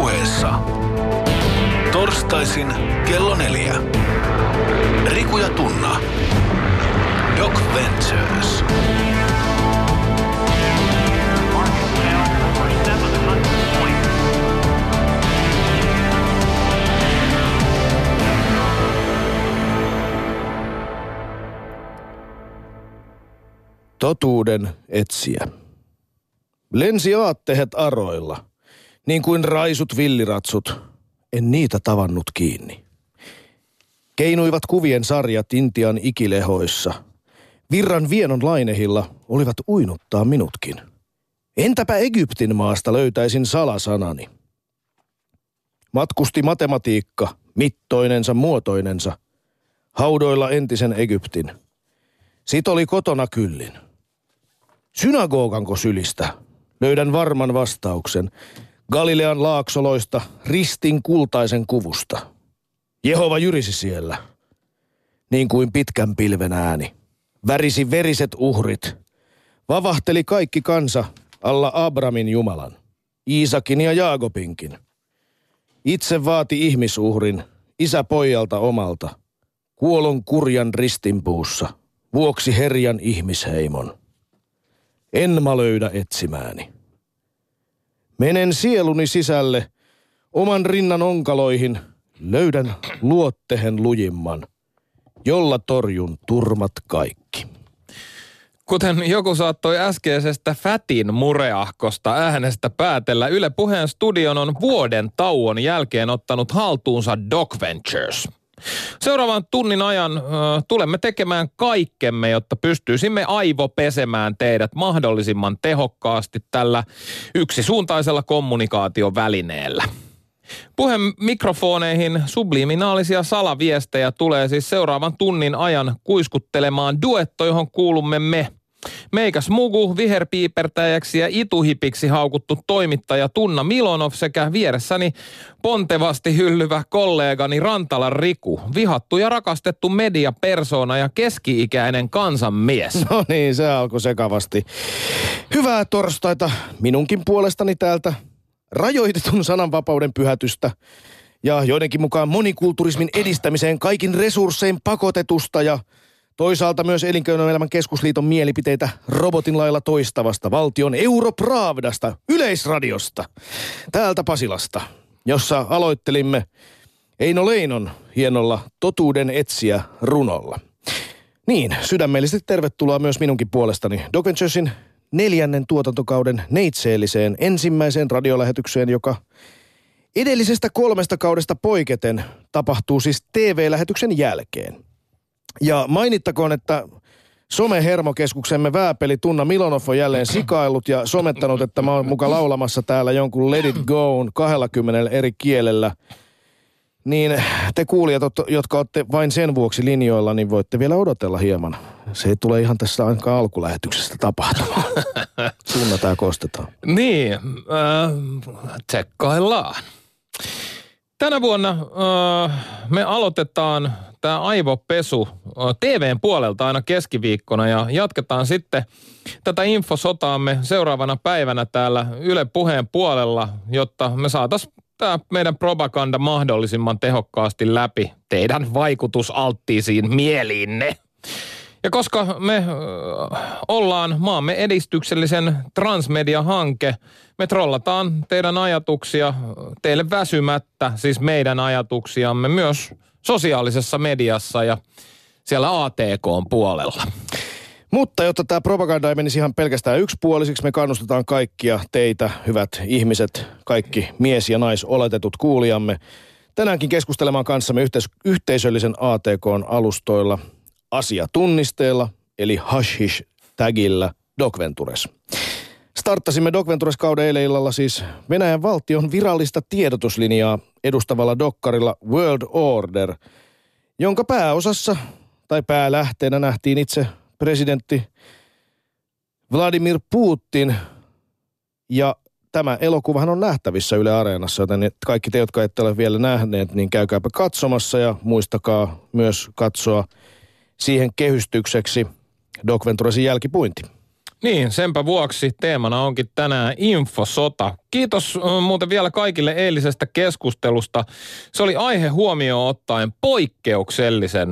puheessa. Torstaisin kello neljä. Riku ja Tunna. Doc Ventures. Totuuden etsiä. Lensi aattehet aroilla, niin kuin raisut villiratsut, en niitä tavannut kiinni. Keinuivat kuvien sarjat Intian ikilehoissa. Virran vienon lainehilla olivat uinuttaa minutkin. Entäpä Egyptin maasta löytäisin salasanani? Matkusti matematiikka, mittoinensa muotoinensa, haudoilla entisen Egyptin. Sit oli kotona kyllin. Synagoganko sylistä? Löydän varman vastauksen. Galilean laaksoloista, ristin kultaisen kuvusta. Jehova jyrisi siellä. Niin kuin pitkän pilven ääni. Värisi veriset uhrit. Vavahteli kaikki kansa alla Abramin Jumalan. Iisakin ja Jaakobinkin. Itse vaati ihmisuhrin, isä pojalta omalta. Kuolon kurjan ristinpuussa, vuoksi herjan ihmisheimon. En mä löydä etsimääni. Menen sieluni sisälle, oman rinnan onkaloihin, löydän luottehen lujimman, jolla torjun turmat kaikki. Kuten joku saattoi äskeisestä Fätin mureahkosta äänestä päätellä, Yle Puheen studion on vuoden tauon jälkeen ottanut haltuunsa Doc Ventures – Seuraavan tunnin ajan ö, tulemme tekemään kaikkemme, jotta pystyisimme aivopesemään teidät mahdollisimman tehokkaasti tällä yksisuuntaisella kommunikaatiovälineellä. Puheen mikrofoneihin subliminaalisia salaviestejä tulee siis seuraavan tunnin ajan kuiskuttelemaan duetto, johon kuulumme me – Meikäs Mugu, viherpiipertäjäksi ja ituhipiksi haukuttu toimittaja Tunna Milonov sekä vieressäni pontevasti hyllyvä kollegani Rantala Riku, vihattu ja rakastettu mediapersona ja keski-ikäinen kansanmies. No niin, se alkoi sekavasti. Hyvää torstaita minunkin puolestani täältä. Rajoitetun sananvapauden pyhätystä ja joidenkin mukaan monikulturismin edistämiseen kaikin resurssein pakotetusta ja – Toisaalta myös Elinkeinoelämän keskusliiton mielipiteitä robotin lailla toistavasta valtion Europravdasta, Yleisradiosta, täältä Pasilasta, jossa aloittelimme Eino Leinon hienolla totuuden etsiä runolla. Niin, sydämellisesti tervetuloa myös minunkin puolestani Doc neljännen tuotantokauden neitseelliseen ensimmäiseen radiolähetykseen, joka edellisestä kolmesta kaudesta poiketen tapahtuu siis TV-lähetyksen jälkeen – ja mainittakoon, että Somehermokeskuksemme vääpeli Tunna Milonov on jälleen sikaillut ja somettanut, että mä oon muka laulamassa täällä jonkun Let It Go 20 eri kielellä. Niin te kuulijat, jotka olette vain sen vuoksi linjoilla, niin voitte vielä odotella hieman. Se ei tule ihan tässä ainakaan alkulähetyksestä tapahtumaan. Sunnataan kostetaan. Niin, äh, tsekkaillaan. Tänä vuonna äh, me aloitetaan tämä aivopesu TVn puolelta aina keskiviikkona ja jatketaan sitten tätä infosotaamme seuraavana päivänä täällä Yle Puheen puolella, jotta me saataisiin tämä meidän propaganda mahdollisimman tehokkaasti läpi teidän vaikutusalttiisiin mieliinne. Ja koska me ollaan maamme edistyksellisen transmedia-hanke, me trollataan teidän ajatuksia teille väsymättä, siis meidän ajatuksiamme myös sosiaalisessa mediassa ja siellä ATK puolella. Mutta jotta tämä propaganda ei menisi ihan pelkästään yksipuolisiksi, me kannustetaan kaikkia teitä, hyvät ihmiset, kaikki mies- ja naisoletetut kuulijamme, tänäänkin keskustelemaan kanssamme yhteis- yhteisöllisen ATK-alustoilla asiatunnisteella, eli hashish tagillä Doc Ventures. Starttasimme Doc Ventures-kauden eilen illalla siis Venäjän valtion virallista tiedotuslinjaa edustavalla dokkarilla World Order, jonka pääosassa tai päälähteenä nähtiin itse presidentti Vladimir Putin ja tämä elokuvahan on nähtävissä Yle Areenassa, joten kaikki te, jotka ette ole vielä nähneet, niin käykääpä katsomassa ja muistakaa myös katsoa siihen kehystykseksi Doc Venturesin jälkipuinti. Niin, senpä vuoksi teemana onkin tänään infosota. Kiitos muuten vielä kaikille eilisestä keskustelusta. Se oli aihe huomioon ottaen poikkeuksellisen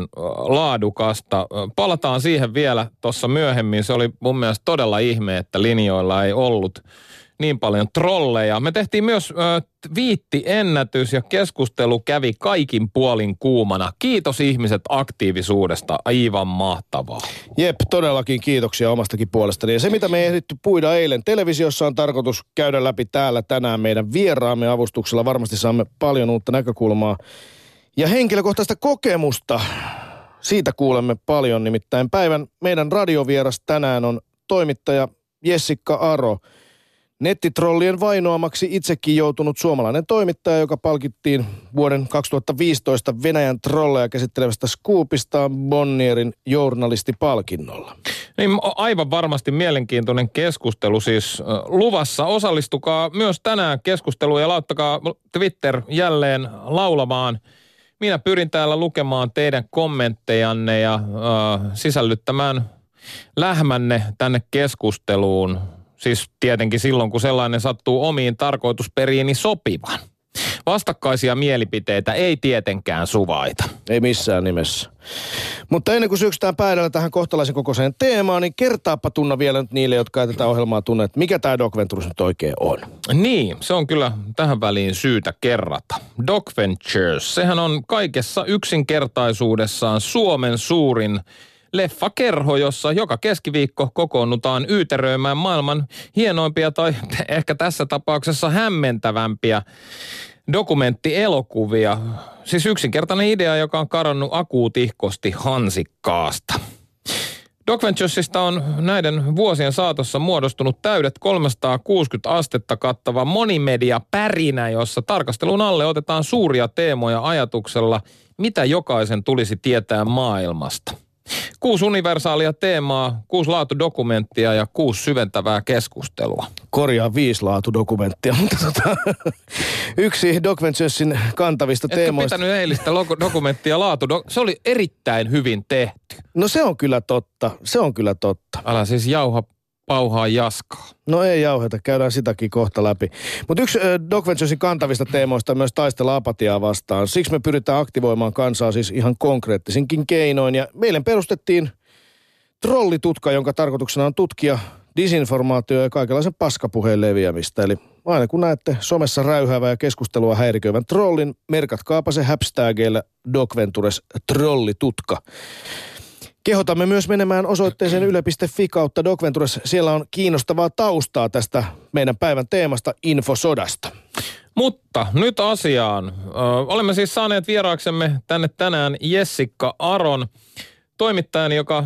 laadukasta. Palataan siihen vielä tuossa myöhemmin. Se oli mun mielestä todella ihme, että linjoilla ei ollut niin paljon trolleja. Me tehtiin myös ö, ennätys ja keskustelu kävi kaikin puolin kuumana. Kiitos ihmiset aktiivisuudesta, aivan mahtavaa. Jep, todellakin kiitoksia omastakin puolestani. Ja se mitä me ehditty puida eilen televisiossa on tarkoitus käydä läpi täällä tänään meidän vieraamme avustuksella. Varmasti saamme paljon uutta näkökulmaa ja henkilökohtaista kokemusta. Siitä kuulemme paljon, nimittäin päivän meidän radiovieras tänään on toimittaja Jessica Aro – Nettitrollien vainoamaksi itsekin joutunut suomalainen toimittaja, joka palkittiin vuoden 2015 Venäjän trolleja käsittelevästä Scoopista Bonnierin journalistipalkinnolla. Niin aivan varmasti mielenkiintoinen keskustelu siis luvassa. Osallistukaa myös tänään keskusteluun ja lauttakaa Twitter jälleen laulamaan. Minä pyrin täällä lukemaan teidän kommenttejanne ja äh, sisällyttämään lähmänne tänne keskusteluun Siis tietenkin silloin, kun sellainen sattuu omiin tarkoitusperiini sopivan. Vastakkaisia mielipiteitä ei tietenkään suvaita. Ei missään nimessä. Mutta ennen kuin syksystään päädellä tähän kohtalaisen kokoiseen teemaan, niin kertaapa tunna vielä nyt niille, jotka ei tätä ohjelmaa tunne, että mikä tämä Doc Ventures nyt oikein on. Niin, se on kyllä tähän väliin syytä kerrata. Doc Ventures, sehän on kaikessa yksinkertaisuudessaan Suomen suurin leffakerho, jossa joka keskiviikko kokoonnutaan yyteröimään maailman hienoimpia tai ehkä tässä tapauksessa hämmentävämpiä dokumenttielokuvia. Siis yksinkertainen idea, joka on kadonnut akuutihkosti hansikkaasta. Doc Venturesista on näiden vuosien saatossa muodostunut täydet 360 astetta kattava monimedia pärinä, jossa tarkastelun alle otetaan suuria teemoja ajatuksella, mitä jokaisen tulisi tietää maailmasta – Kuusi universaalia teemaa, kuusi laatudokumenttia ja kuusi syventävää keskustelua. Korjaa viisi laatudokumenttia, mutta tota, yksi Doc Venturesin kantavista Etkö teemoista. pitänyt eilistä dokumenttia laatu? Se oli erittäin hyvin tehty. No se on kyllä totta, se on kyllä totta. Älä siis jauha pauhaa jaskaa. No ei jauheta, käydään sitäkin kohta läpi. Mutta yksi Doc Venturesin kantavista teemoista on myös taistella apatiaa vastaan. Siksi me pyritään aktivoimaan kansaa siis ihan konkreettisinkin keinoin. Ja meille perustettiin trollitutka, jonka tarkoituksena on tutkia disinformaatio ja kaikenlaisen paskapuheen leviämistä. Eli aina kun näette somessa räyhäävää ja keskustelua häiriköivän trollin, merkatkaapa se hashtagillä Doc Ventures trollitutka. Kehotamme myös menemään osoitteeseen yle.fi kautta Docventures. Siellä on kiinnostavaa taustaa tästä meidän päivän teemasta infosodasta. Mutta nyt asiaan. Olemme siis saaneet vieraaksemme tänne tänään Jessica Aron, toimittajan, joka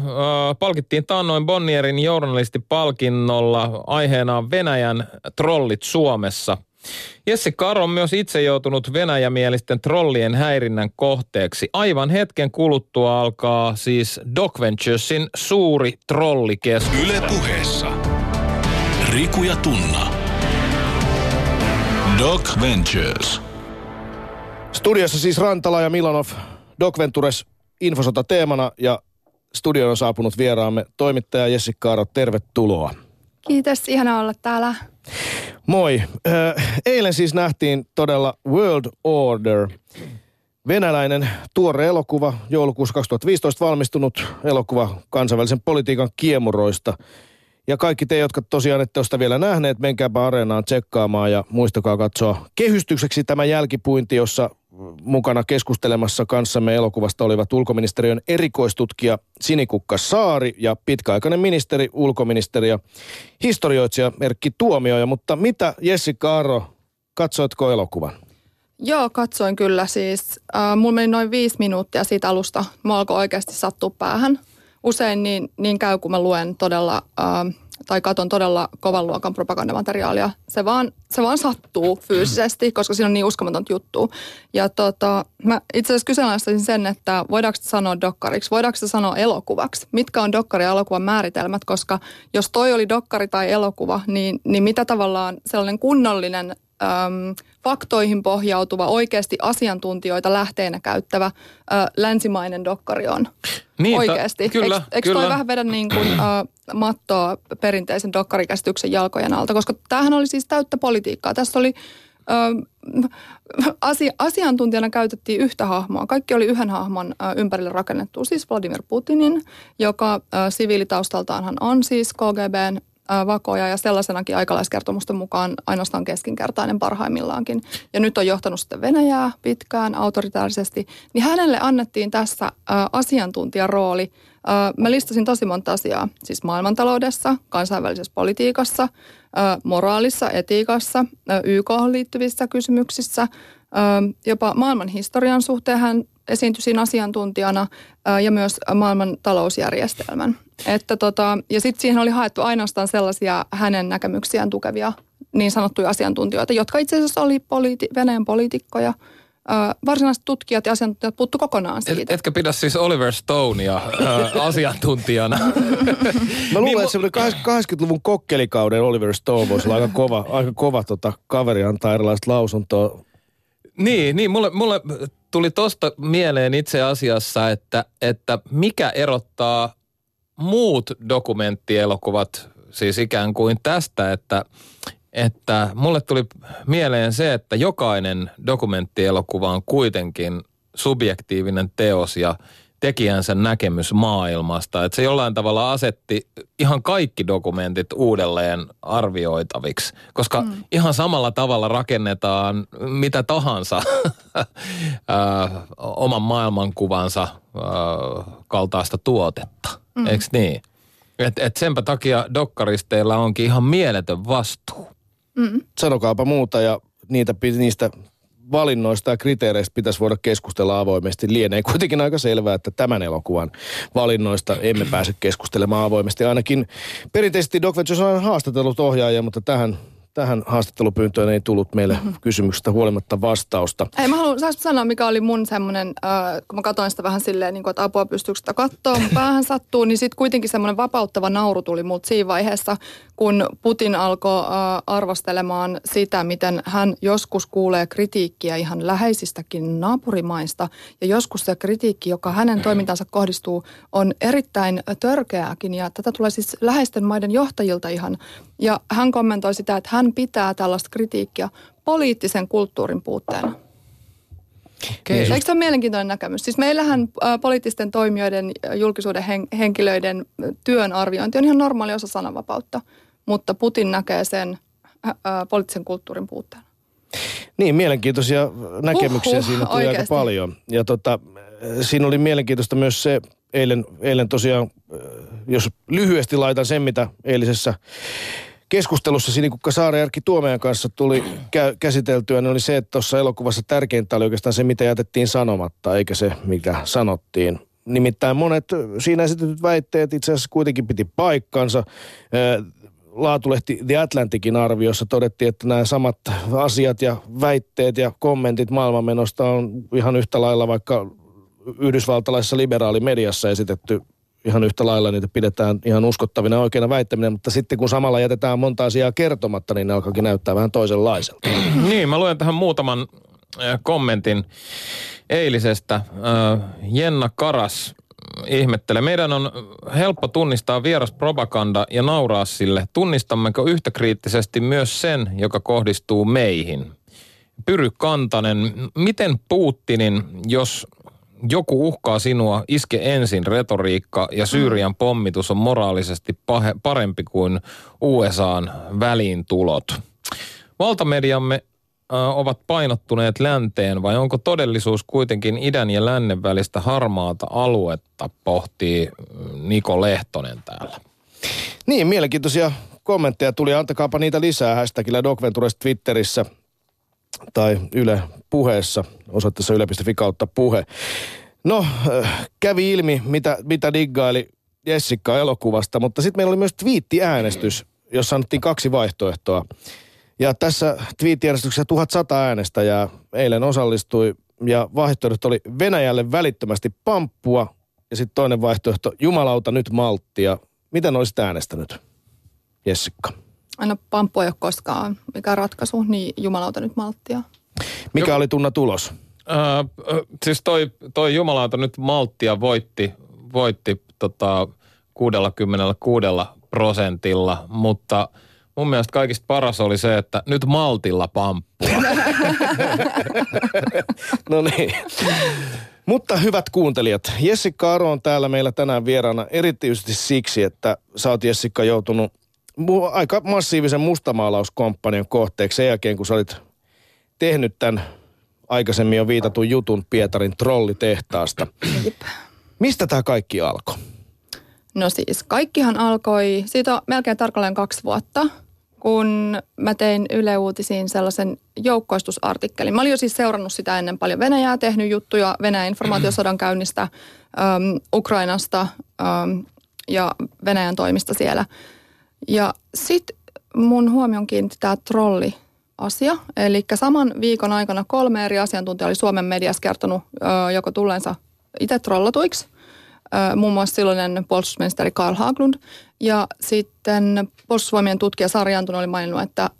palkittiin taannoin Bonnierin journalistipalkinnolla aiheena Venäjän trollit Suomessa – Jesse Karo on myös itse joutunut venäjämielisten trollien häirinnän kohteeksi. Aivan hetken kuluttua alkaa siis Doc Venturesin suuri trollikeskustelu. Yle puheessa. Riku ja Tunna. Doc Ventures. Studiossa siis Rantala ja Milanov. Doc Ventures infosota teemana ja studion on saapunut vieraamme toimittaja Jessica Karo. Tervetuloa. Kiitos, ihana olla täällä. Moi. Eilen siis nähtiin todella World Order. Venäläinen tuore elokuva, joulukuussa 2015 valmistunut elokuva kansainvälisen politiikan kiemuroista. Ja kaikki te, jotka tosiaan ette ole sitä vielä nähneet, menkääpä areenaan tsekkaamaan ja muistakaa katsoa kehystykseksi tämä jälkipuinti, jossa mukana keskustelemassa kanssamme elokuvasta olivat ulkoministeriön erikoistutkija Sinikukka Saari ja pitkäaikainen ministeri, ulkoministeri ja historioitsija Erkki Tuomioja. Mutta mitä Jessica Aro, katsoitko elokuvan? Joo, katsoin kyllä siis. Äh, mulla meni noin viisi minuuttia siitä alusta. Mä alkoi oikeasti sattua päähän. Usein niin, niin käy, kun mä luen todella äh, tai katon todella kovan luokan propagandamateriaalia. Se vaan, se vaan sattuu fyysisesti, koska siinä on niin uskomatonta juttu. Ja tota, mä itse asiassa kyseenalaistaisin sen, että voidaanko sanoa dokkariksi, voidaanko sanoa elokuvaksi. Mitkä on dokkari ja elokuvan määritelmät, koska jos toi oli dokkari tai elokuva, niin, niin mitä tavallaan sellainen kunnollinen äm, faktoihin pohjautuva, oikeasti asiantuntijoita lähteenä käyttävä äh, länsimainen dokkari on. Niin, oikeasti. Kyllä, eikö, eikö kyllä. toi vähän vedä niin kuin, äh, mattoa perinteisen dokkarikäsityksen jalkojen alta? Koska tämähän oli siis täyttä politiikkaa. Tässä oli äh, asia, asiantuntijana käytettiin yhtä hahmoa. Kaikki oli yhden hahmon äh, ympärille rakennettu, siis Vladimir Putinin, joka äh, siviilitaustaltaan hän on siis KGBn vakoja ja sellaisenakin aikalaiskertomusten mukaan ainoastaan keskinkertainen parhaimmillaankin. Ja nyt on johtanut sitten Venäjää pitkään autoritaarisesti, niin hänelle annettiin tässä asiantuntijan rooli. Äh, mä listasin tosi monta asiaa, siis maailmantaloudessa, kansainvälisessä politiikassa, moraalissa, etiikassa, YK liittyvissä kysymyksissä, jopa maailman historian suhteen hän esiintyi siinä asiantuntijana ja myös maailman talousjärjestelmän. Että tota, ja sitten siihen oli haettu ainoastaan sellaisia hänen näkemyksiään tukevia niin sanottuja asiantuntijoita, jotka itse asiassa oli poliiti, Venäjän poliitikkoja. Varsinaiset tutkijat ja asiantuntijat puuttu kokonaan Et, siitä. etkä pidä siis Oliver Stonea äh, asiantuntijana. Mä luulen, Niin, että se oli 80-luvun kokkelikauden Oliver Stone voisi olla aika kova, aika kova tota, kaveri antaa erilaista lausuntoa. Niin, niin mulle, mulle tuli tosta mieleen itse asiassa, että, että mikä erottaa muut dokumenttielokuvat siis ikään kuin tästä, että, että mulle tuli mieleen se, että jokainen dokumenttielokuva on kuitenkin subjektiivinen teos ja tekijänsä näkemys maailmasta. Että se jollain tavalla asetti ihan kaikki dokumentit uudelleen arvioitaviksi, koska mm. ihan samalla tavalla rakennetaan mitä tahansa äh, oman maailmankuvansa äh, kaltaista tuotetta. Mm. Eikö niin? Et, et senpä takia dokkaristeilla onkin ihan mieletön vastuu. Sanokaapa muuta ja niitä, niistä valinnoista ja kriteereistä pitäisi voida keskustella avoimesti. Lienee kuitenkin aika selvää, että tämän elokuvan valinnoista emme pääse keskustelemaan avoimesti. Ainakin perinteisesti Doc Ventures on haastatellut ohjaajia, mutta tähän, tähän haastattelupyyntöön ei tullut meille kysymyksestä huolimatta vastausta. Ei, mä haluan sanoa, mikä oli mun semmoinen, äh, kun mä katsoin sitä vähän silleen, niin kuin, että apua pystyykö sitä katsoa, mun päähän sattuu, niin sitten kuitenkin semmoinen vapauttava nauru tuli multa siinä vaiheessa, kun Putin alkoi äh, arvostelemaan sitä, miten hän joskus kuulee kritiikkiä ihan läheisistäkin naapurimaista. Ja joskus se kritiikki, joka hänen toimintansa kohdistuu, on erittäin törkeääkin. Ja tätä tulee siis läheisten maiden johtajilta ihan. Ja hän kommentoi sitä, että hän pitää tällaista kritiikkiä poliittisen kulttuurin puutteena. Okei. Eikö se ole mielenkiintoinen näkemys? Siis meillähän ä, poliittisten toimijoiden, julkisuuden hen, henkilöiden työn arviointi on ihan normaali osa sananvapautta, mutta Putin näkee sen ä, ä, poliittisen kulttuurin puutteena. Niin, mielenkiintoisia näkemyksiä Uhuh, siinä tuli aika oikeasti. paljon. Ja tota, siinä oli mielenkiintoista myös se, eilen, eilen tosiaan, jos lyhyesti laitan sen, mitä eilisessä keskustelussa Sinikukka Saarejärki Tuomejan kanssa tuli kä- käsiteltyä, niin oli se, että tuossa elokuvassa tärkeintä oli oikeastaan se, mitä jätettiin sanomatta, eikä se, mikä sanottiin. Nimittäin monet siinä esitetyt väitteet itse asiassa kuitenkin piti paikkansa. Laatulehti The Atlanticin arviossa todettiin, että nämä samat asiat ja väitteet ja kommentit maailmanmenosta on ihan yhtä lailla vaikka yhdysvaltalaisessa liberaalimediassa esitetty ihan yhtä lailla niitä pidetään ihan uskottavina oikeina väittäminä, mutta sitten kun samalla jätetään monta asiaa kertomatta, niin ne alkaakin näyttää vähän toisenlaiselta. Niin, mä luen tähän muutaman äh, kommentin eilisestä. Äh, Jenna Karas ihmettelee. Meidän on helppo tunnistaa vieras propaganda ja nauraa sille. Tunnistammeko yhtä kriittisesti myös sen, joka kohdistuu meihin? Pyry Kantanen, miten Putinin, jos joku uhkaa sinua, iske ensin retoriikka ja Syyrian pommitus on moraalisesti pahe, parempi kuin USAn väliintulot. Valtamediamme ovat painottuneet länteen vai onko todellisuus kuitenkin idän ja lännen välistä harmaata aluetta, pohtii ö, Niko Lehtonen täällä. Niin, mielenkiintoisia kommentteja tuli. Antakaapa niitä lisää hashtagillä DocVentures Twitterissä tai Yle puheessa osoitteessa yle.fi kautta puhe. No, äh, kävi ilmi, mitä, mitä diggaili Jessica elokuvasta, mutta sitten meillä oli myös twiittiäänestys, jossa annettiin kaksi vaihtoehtoa. Ja tässä twiittiäänestyksessä 1100 äänestäjää eilen osallistui ja vaihtoehdot oli Venäjälle välittömästi pamppua ja sitten toinen vaihtoehto Jumalauta nyt malttia. Miten olisit äänestänyt, Jessica? Aina pamppu ei ole koskaan mikä ratkaisu, niin jumalauta nyt malttia. Mikä oli Tunna tulos? Öö, siis toi, toi jumalauta nyt malttia voitti, voitti tota 66 prosentilla, mutta mun mielestä kaikista paras oli se, että nyt maltilla pamppua. No niin. Mutta hyvät kuuntelijat, Jessica Aro on täällä meillä tänään vieraana erityisesti siksi, että sä oot Jessica joutunut aika massiivisen mustamaalauskomppanian kohteeksi sen jälkeen, kun sä olit tehnyt tämän aikaisemmin jo viitatun jutun Pietarin trollitehtaasta. Jep. Mistä tämä kaikki alkoi? No siis kaikkihan alkoi, siitä on melkein tarkalleen kaksi vuotta, kun mä tein Yle Uutisiin sellaisen joukkoistusartikkelin. Mä olin jo siis seurannut sitä ennen paljon Venäjää, tehnyt juttuja Venäjän informaatiosodan käynnistä, äm, Ukrainasta äm, ja Venäjän toimista siellä. Ja sitten mun huomion kiinnitti tämä trolli asia. Eli saman viikon aikana kolme eri asiantuntijaa oli Suomen mediassa kertonut ö, joko tulleensa itse trollatuiksi muun muassa silloinen puolustusministeri Karl Haglund. Ja sitten puolustusvoimien tutkija Sari Antun oli maininnut, että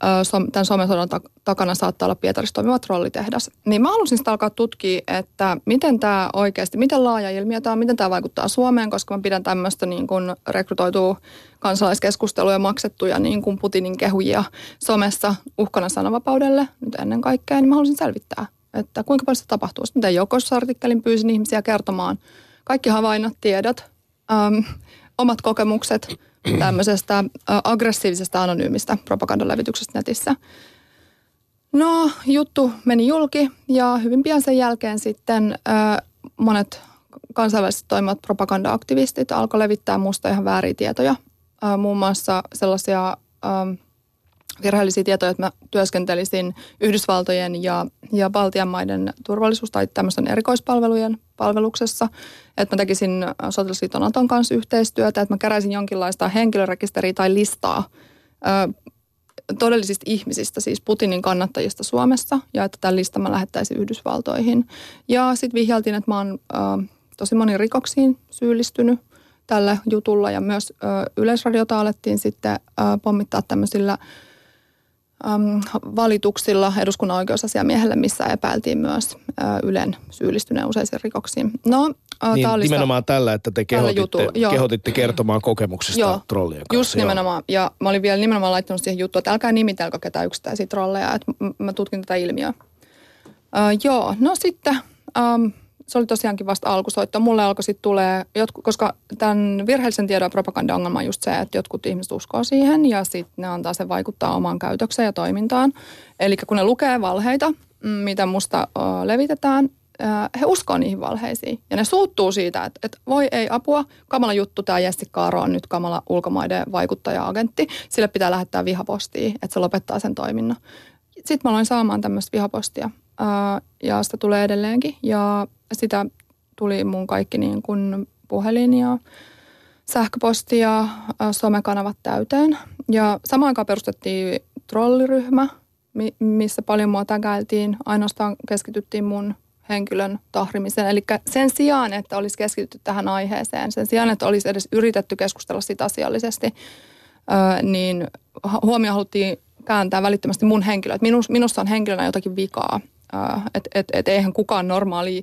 tämän Suomen sodan takana saattaa olla Pietarissa toimiva trollitehdas. Niin mä halusin sitä alkaa tutkia, että miten tämä oikeasti, miten laaja ilmiö tämä on, miten tämä vaikuttaa Suomeen, koska mä pidän tämmöistä niin kuin rekrytoituu kansalaiskeskusteluja maksettuja niin kuin Putinin kehujia somessa uhkana sananvapaudelle nyt ennen kaikkea, niin mä halusin selvittää, että kuinka paljon se tapahtuu. Sitten miten joukkoisartikkelin pyysin ihmisiä kertomaan – kaikki havainnot, tiedot, äm, omat kokemukset tämmöisestä ä, aggressiivisesta anonyymistä propagandalevityksestä netissä. No, juttu meni julki ja hyvin pian sen jälkeen sitten ä, monet kansainväliset toimivat propaganda-aktivistit alkoi levittää musta ihan vääriä tietoja. Ä, muun muassa sellaisia ä, virheellisiä tietoja, että mä työskentelisin Yhdysvaltojen ja, ja Baltian maiden turvallisuus- tai tämmöisen erikoispalvelujen palveluksessa. Että mä tekisin sotilasliiton Naton kanssa yhteistyötä, että mä keräisin jonkinlaista henkilörekisteriä tai listaa ö, todellisista ihmisistä, siis Putinin kannattajista Suomessa, ja että tämän listan mä lähettäisin Yhdysvaltoihin. Ja sitten vihjaltiin, että mä oon ö, tosi moniin rikoksiin syyllistynyt tällä jutulla, ja myös ö, Yleisradiota alettiin sitten ö, pommittaa tämmöisillä – äm, valituksilla eduskunnan oikeusasiamiehelle, missä epäiltiin myös Ylen syyllistyneen useisiin rikoksiin. No, Niin, oli sitä- nimenomaan tällä, että te kehotitte, jutulla, joo. kehotitte kertomaan kokemuksista Joo, trollien kanssa. Just joo. nimenomaan. Ja mä olin vielä nimenomaan laittanut siihen juttuun, että älkää nimitelkö ketään yksittäisiä trolleja, että mä tutkin tätä ilmiöä. Äh, joo, no sitten ähm, se oli tosiaankin vasta alkusoitto. Mulle alkoi sitten tulee, koska tämän virheellisen tiedon ja propaganda-ongelma on just se, että jotkut ihmiset uskoo siihen ja sitten ne antaa sen vaikuttaa omaan käytökseen ja toimintaan. Eli kun ne lukee valheita, mm, mitä musta levitetään, he uskoo niihin valheisiin. Ja ne suuttuu siitä, että, että voi ei apua, kamala juttu, tämä Jessica Aro on nyt kamala ulkomaiden vaikuttaja-agentti. Sille pitää lähettää vihapostia, että se lopettaa sen toiminnan. Sitten mä aloin saamaan tämmöistä vihapostia ja sitä tulee edelleenkin. Ja sitä tuli mun kaikki niin kuin puhelin ja sähköposti ja somekanavat täyteen. Ja samaan aikaan perustettiin trolliryhmä, mi- missä paljon mua tägäiltiin. Ainoastaan keskityttiin mun henkilön tahrimiseen. Eli sen sijaan, että olisi keskitytty tähän aiheeseen, sen sijaan, että olisi edes yritetty keskustella sitä asiallisesti, niin huomio haluttiin kääntää välittömästi mun henkilö. Että minus, minussa on henkilönä jotakin vikaa. Että et, et eihän kukaan normaali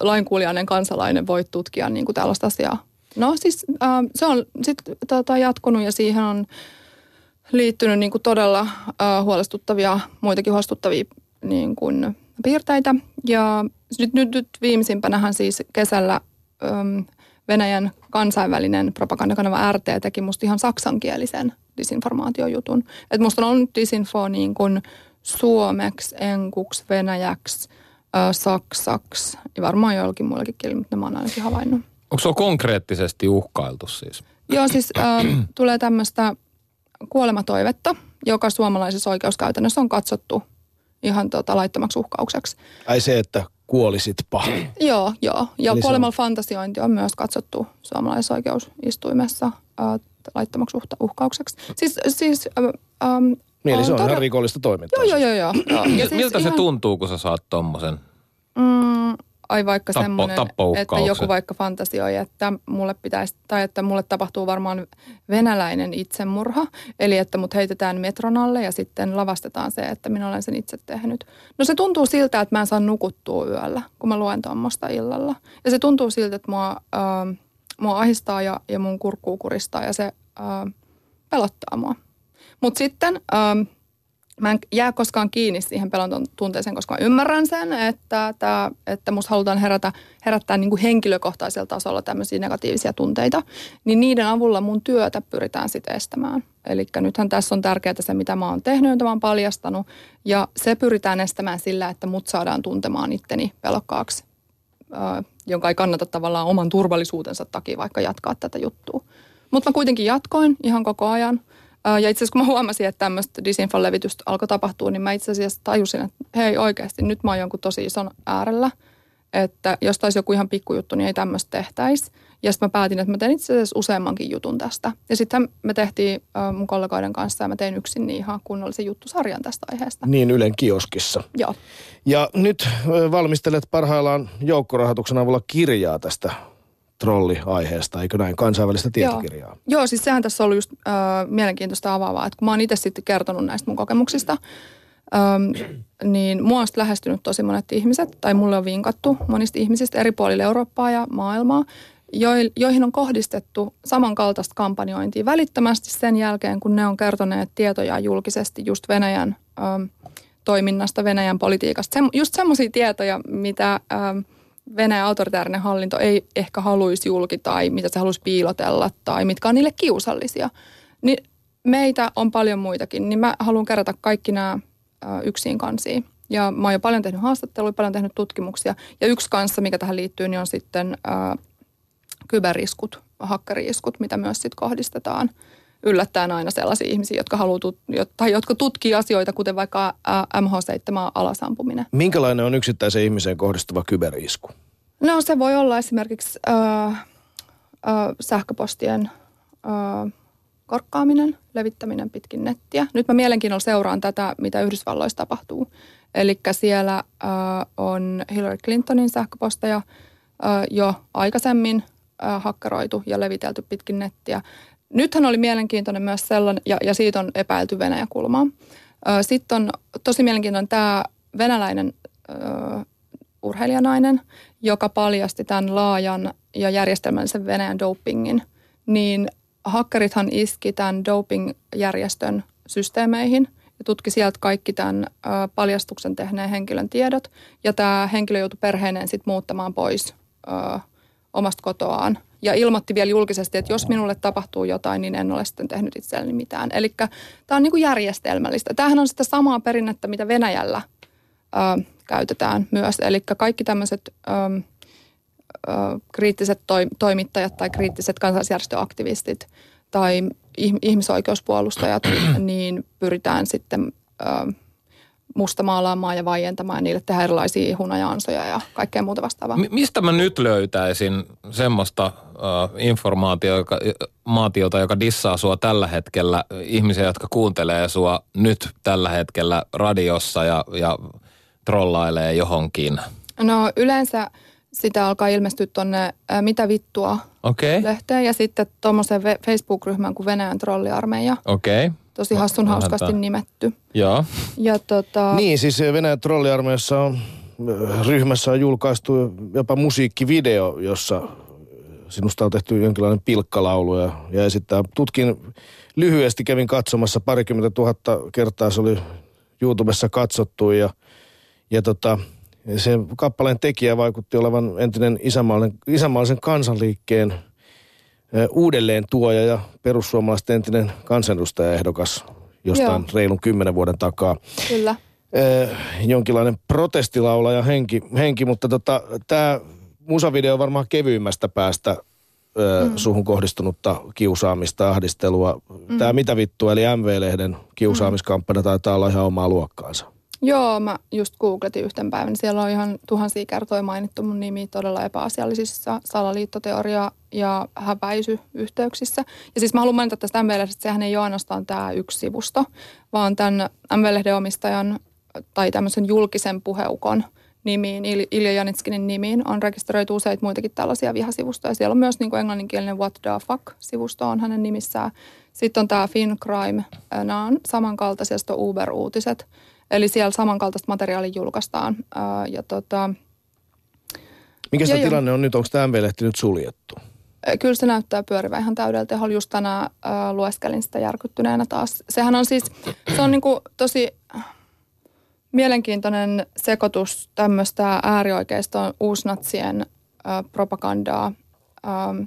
lainkuulijainen kansalainen voi tutkia niin kuin tällaista asiaa. No siis ö, se on sitten tota, jatkunut ja siihen on liittynyt niin kuin todella ö, huolestuttavia, muitakin huolestuttavia niin kuin piirteitä. Ja nyt, nyt, nyt viimeisimpänähän siis kesällä öm, Venäjän kansainvälinen propagandakanava RT teki musta ihan saksankielisen disinformaatiojutun. Että musta on ollut disinfo niin kuin suomeksi, enkuksi, venäjäksi, ö, saksaksi ja varmaan jollakin muillakin kielillä, mutta ne mä oon ainakin havainnut. Onko se konkreettisesti uhkailtu siis? Joo, siis äh, tulee tämmöistä kuolematoivetta, joka suomalaisessa oikeuskäytännössä on katsottu ihan tota, laittomaksi uhkaukseksi. Ai se, että kuolisitpa. Joo, joo. Ja Eli kuolemalla on- fantasiointi on myös katsottu suomalaisessa oikeusistuimessa äh, laittomaksi uhkaukseksi. Siis, siis äh, ähm, Mieli se on todella- ihan rikollista toimintaa. Joo, joo, joo. joo. joo. Ja siis Miltä se ihan- tuntuu, kun sä saat tommosen? Mm, ai vaikka Tappo- semmoinen, että joku vaikka fantasioi, että mulle pitäisi, tai että mulle tapahtuu varmaan venäläinen itsemurha, eli että mut heitetään metron alle ja sitten lavastetaan se, että minä olen sen itse tehnyt. No se tuntuu siltä, että mä en saa nukuttua yöllä, kun mä luen tuommoista illalla. Ja se tuntuu siltä, että mua, äh, mua ahistaa ja, ja mun kurkkuu kuristaa ja se äh, pelottaa mua. Mutta sitten... Ähm, mä en jää koskaan kiinni siihen pelon tunteeseen, koska mä ymmärrän sen, että, tää, että musta halutaan herätä, herättää niin kuin henkilökohtaisella tasolla tämmöisiä negatiivisia tunteita, niin niiden avulla mun työtä pyritään sitten estämään. Eli nythän tässä on tärkeää se, mitä mä oon tehnyt, mitä mä oon paljastanut, ja se pyritään estämään sillä, että mut saadaan tuntemaan itteni pelokkaaksi, jonka ei kannata tavallaan oman turvallisuutensa takia vaikka jatkaa tätä juttua. Mutta mä kuitenkin jatkoin ihan koko ajan. Ja itse asiassa kun mä huomasin, että tämmöistä disinfon levitystä alkoi tapahtua, niin mä itse asiassa tajusin, että hei oikeasti, nyt mä oon jonkun tosi ison äärellä. Että jos taisi joku ihan pikkujuttu, niin ei tämmöistä tehtäisi. Ja sitten mä päätin, että mä teen itse asiassa useammankin jutun tästä. Ja sitten me tehtiin mun kollegoiden kanssa ja mä tein yksin niin ihan kunnollisen juttusarjan tästä aiheesta. Niin Ylen kioskissa. Joo. Ja nyt valmistelet parhaillaan joukkorahoituksen avulla kirjaa tästä trolliaiheesta, eikö näin, kansainvälistä tietokirjaa? Joo. Joo, siis sehän tässä on ollut just äh, mielenkiintoista avaavaa, että kun mä oon itse sitten kertonut näistä mun kokemuksista, ähm, niin mua on lähestynyt tosi monet ihmiset, tai mulle on vinkattu monista ihmisistä eri puolilla Eurooppaa ja maailmaa, joi- joihin on kohdistettu samankaltaista kampanjointia välittömästi sen jälkeen, kun ne on kertoneet tietoja julkisesti just Venäjän ähm, toiminnasta, Venäjän politiikasta. Sem, just semmoisia tietoja, mitä... Ähm, Venäjän autoritaarinen hallinto ei ehkä haluaisi julki tai mitä se haluaisi piilotella tai mitkä on niille kiusallisia. Niin meitä on paljon muitakin, niin mä haluan kerätä kaikki nämä ö, yksin kansiin. Ja mä oon jo paljon tehnyt haastatteluja, paljon tehnyt tutkimuksia. Ja yksi kanssa, mikä tähän liittyy, niin on sitten ö, kyberiskut, hakkeriiskut, mitä myös sitten kohdistetaan yllättäen aina sellaisia ihmisiä, jotka haluaa tut- tai jotka tutkii asioita, kuten vaikka ä, MH7 alasampuminen. Minkälainen on yksittäisen ihmiseen kohdistuva kyberisku? No se voi olla esimerkiksi ö, ö, sähköpostien ö, korkkaaminen, levittäminen pitkin nettiä. Nyt mä mielenkiinnolla seuraan tätä, mitä Yhdysvalloissa tapahtuu. Eli siellä ö, on Hillary Clintonin sähköposteja ö, jo aikaisemmin ö, hakkeroitu ja levitelty pitkin nettiä. Nythän oli mielenkiintoinen myös sellainen, ja, ja siitä on epäilty Venäjä-kulmaa. Sitten on tosi mielenkiintoinen tämä venäläinen ö, urheilijanainen, joka paljasti tämän laajan ja järjestelmällisen Venäjän dopingin, niin hakkerithan iski tämän dopingjärjestön systeemeihin ja tutki sieltä kaikki tämän ö, paljastuksen tehneen henkilön tiedot. Ja tämä henkilö joutui perheineen sitten muuttamaan pois ö, omasta kotoaan. Ja ilmoitti vielä julkisesti, että jos minulle tapahtuu jotain, niin en ole sitten tehnyt itselleni mitään. Eli tämä on niin kuin järjestelmällistä. Tämähän on sitä samaa perinnettä, mitä Venäjällä ö, käytetään myös. Eli kaikki tämmöiset ö, ö, kriittiset toi, toimittajat tai kriittiset kansalaisjärjestöaktivistit tai ih- ihmisoikeuspuolustajat, niin pyritään sitten ö, mustamaalaamaan ja vaientamaan ja niille tehdä erilaisia hunajaansoja ja kaikkea muuta vastaavaa. Mi- mistä mä nyt löytäisin semmoista uh, informaatiota, joka, maatiota, joka dissaa sua tällä hetkellä, ihmisiä, jotka kuuntelee sua nyt tällä hetkellä radiossa ja, ja trollailee johonkin? No yleensä sitä alkaa ilmestyä tuonne Mitä vittua okay. lehteen ja sitten tuommoiseen ve- Facebook-ryhmään kuin Venäjän trolliarmeija. okei. Okay. Tosi hassun Onhan hauskasti nimetty. Joo. Ja tota, Niin, siis Venäjän trolliarmeijassa on, ö, ryhmässä on julkaistu jopa musiikkivideo, jossa sinusta on tehty jonkinlainen pilkkalaulu ja, ja esittää. Tutkin lyhyesti, kävin katsomassa parikymmentä tuhatta kertaa, se oli YouTubessa katsottu ja, ja tota, se kappaleen tekijä vaikutti olevan entinen isämaallisen kansanliikkeen uudelleen tuoja ja perussuomalaisten entinen kansanedustajaehdokas jostain Joo. reilun kymmenen vuoden takaa. kyllä. Ö, jonkinlainen protestilaulaja henki, henki mutta tota, tämä musavideo on varmaan kevyimmästä päästä ö, mm. suhun kohdistunutta kiusaamista, ahdistelua. Mm. Tämä mitä vittua, eli MV-lehden kiusaamiskampanja taitaa olla ihan omaa luokkaansa. Joo, mä just googletin yhten päivän. Siellä on ihan tuhansia kertoja mainittu mun nimi todella epäasiallisissa salaliittoteoria- ja häpäisyyhteyksissä. Ja siis mä haluan mainita tästä MV-lehdestä, että sehän ei ole ainoastaan tämä yksi sivusto, vaan tämän MV-lehden omistajan tai tämmöisen julkisen puheukon nimiin, Ilja Janitskinin nimiin, on rekisteröity useita muitakin tällaisia vihasivustoja. Siellä on myös niin kuin englanninkielinen What the Fuck-sivusto on hänen nimissään. Sitten on tämä FinCrime, nämä on samankaltaisia, sitten Uber-uutiset. Eli siellä samankaltaista materiaalia julkaistaan. Ja tota, Mikä se tilanne on nyt? Onko tämä MV-lehti nyt suljettu? Kyllä se näyttää pyörivä ihan täydeltä teholla. Just tänään äh, lueskelin sitä järkyttyneenä taas. Sehän on siis, se on niinku tosi mielenkiintoinen sekoitus tämmöistä äärioikeiston uusnatsien äh, propagandaa ähm,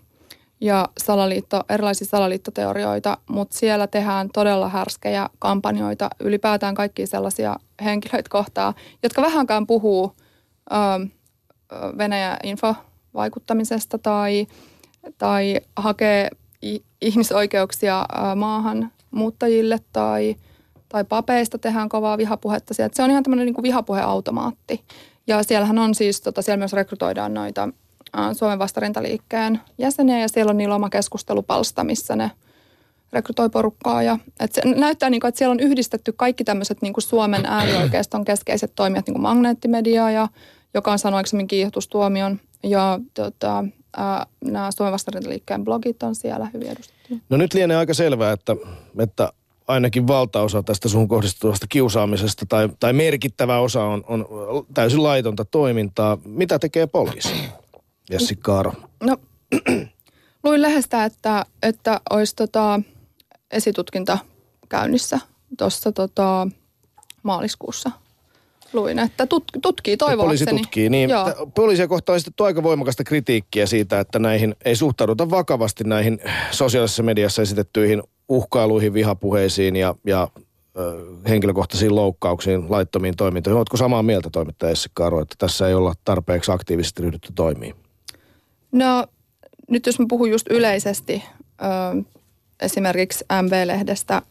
ja salaliitto, erilaisia salaliittoteorioita, mutta siellä tehdään todella härskejä kampanjoita ylipäätään kaikkia sellaisia henkilöitä kohtaa, jotka vähänkään puhuu ähm, Venäjä infovaikuttamisesta tai, tai hakee ihmisoikeuksia maahan muuttajille tai, tai papeista tehdään kovaa vihapuhetta. Se on ihan tämmöinen niin vihapuheautomaatti. Ja siellähän on siis, tota, siellä myös rekrytoidaan noita Suomen vastarintaliikkeen jäseniä ja siellä on niillä oma keskustelupalsta, missä ne rekrytoi porukkaa. Ja, et se näyttää, niin kuin, että siellä on yhdistetty kaikki tämmöiset niin kuin Suomen äärioikeiston keskeiset toimijat, niin kuin magneettimedia ja joka on saanut aikaisemmin kiihotustuomion. Ja tota, ää, nämä Suomen vastarintaliikkeen blogit on siellä hyvin edustettu. No nyt lienee aika selvää, että, että ainakin valtaosa tästä sun kohdistuvasta kiusaamisesta tai, tai merkittävä osa on, on täysin laitonta toimintaa. Mitä tekee poliisi? Jessi Kaaro. No, luin lehdestä, että, että olisi tota esitutkinta käynnissä tuossa tota maaliskuussa – luin, että tut, tutkii toivoakseni. Poliisi tutkii, niin. Joo. Poliisia kohtaan on aika voimakasta kritiikkiä siitä, että näihin ei suhtauduta vakavasti näihin sosiaalisessa mediassa esitettyihin uhkailuihin, vihapuheisiin ja, ja henkilökohtaisiin loukkauksiin, laittomiin toimintoihin. Oletko samaa mieltä toimittaja Essi Karo, että tässä ei olla tarpeeksi aktiivisesti ryhdytty toimiin? No nyt jos mä puhun just yleisesti ö, esimerkiksi MV-lehdestä,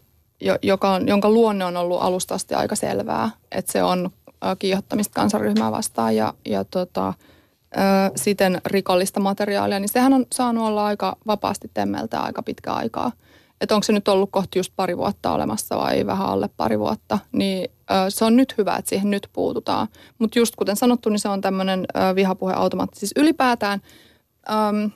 joka on, jonka luonne on ollut alusta asti aika selvää, että se on kiihottamista kansanryhmää vastaan ja, ja tota, ö, siten rikollista materiaalia, niin sehän on saanut olla aika vapaasti temmeltä aika pitkä aikaa. Että onko se nyt ollut kohti just pari vuotta olemassa vai vähän alle pari vuotta, niin se on nyt hyvä, että siihen nyt puututaan. Mutta just kuten sanottu, niin se on tämmöinen vihapuheautomaatti. Siis ylipäätään ö,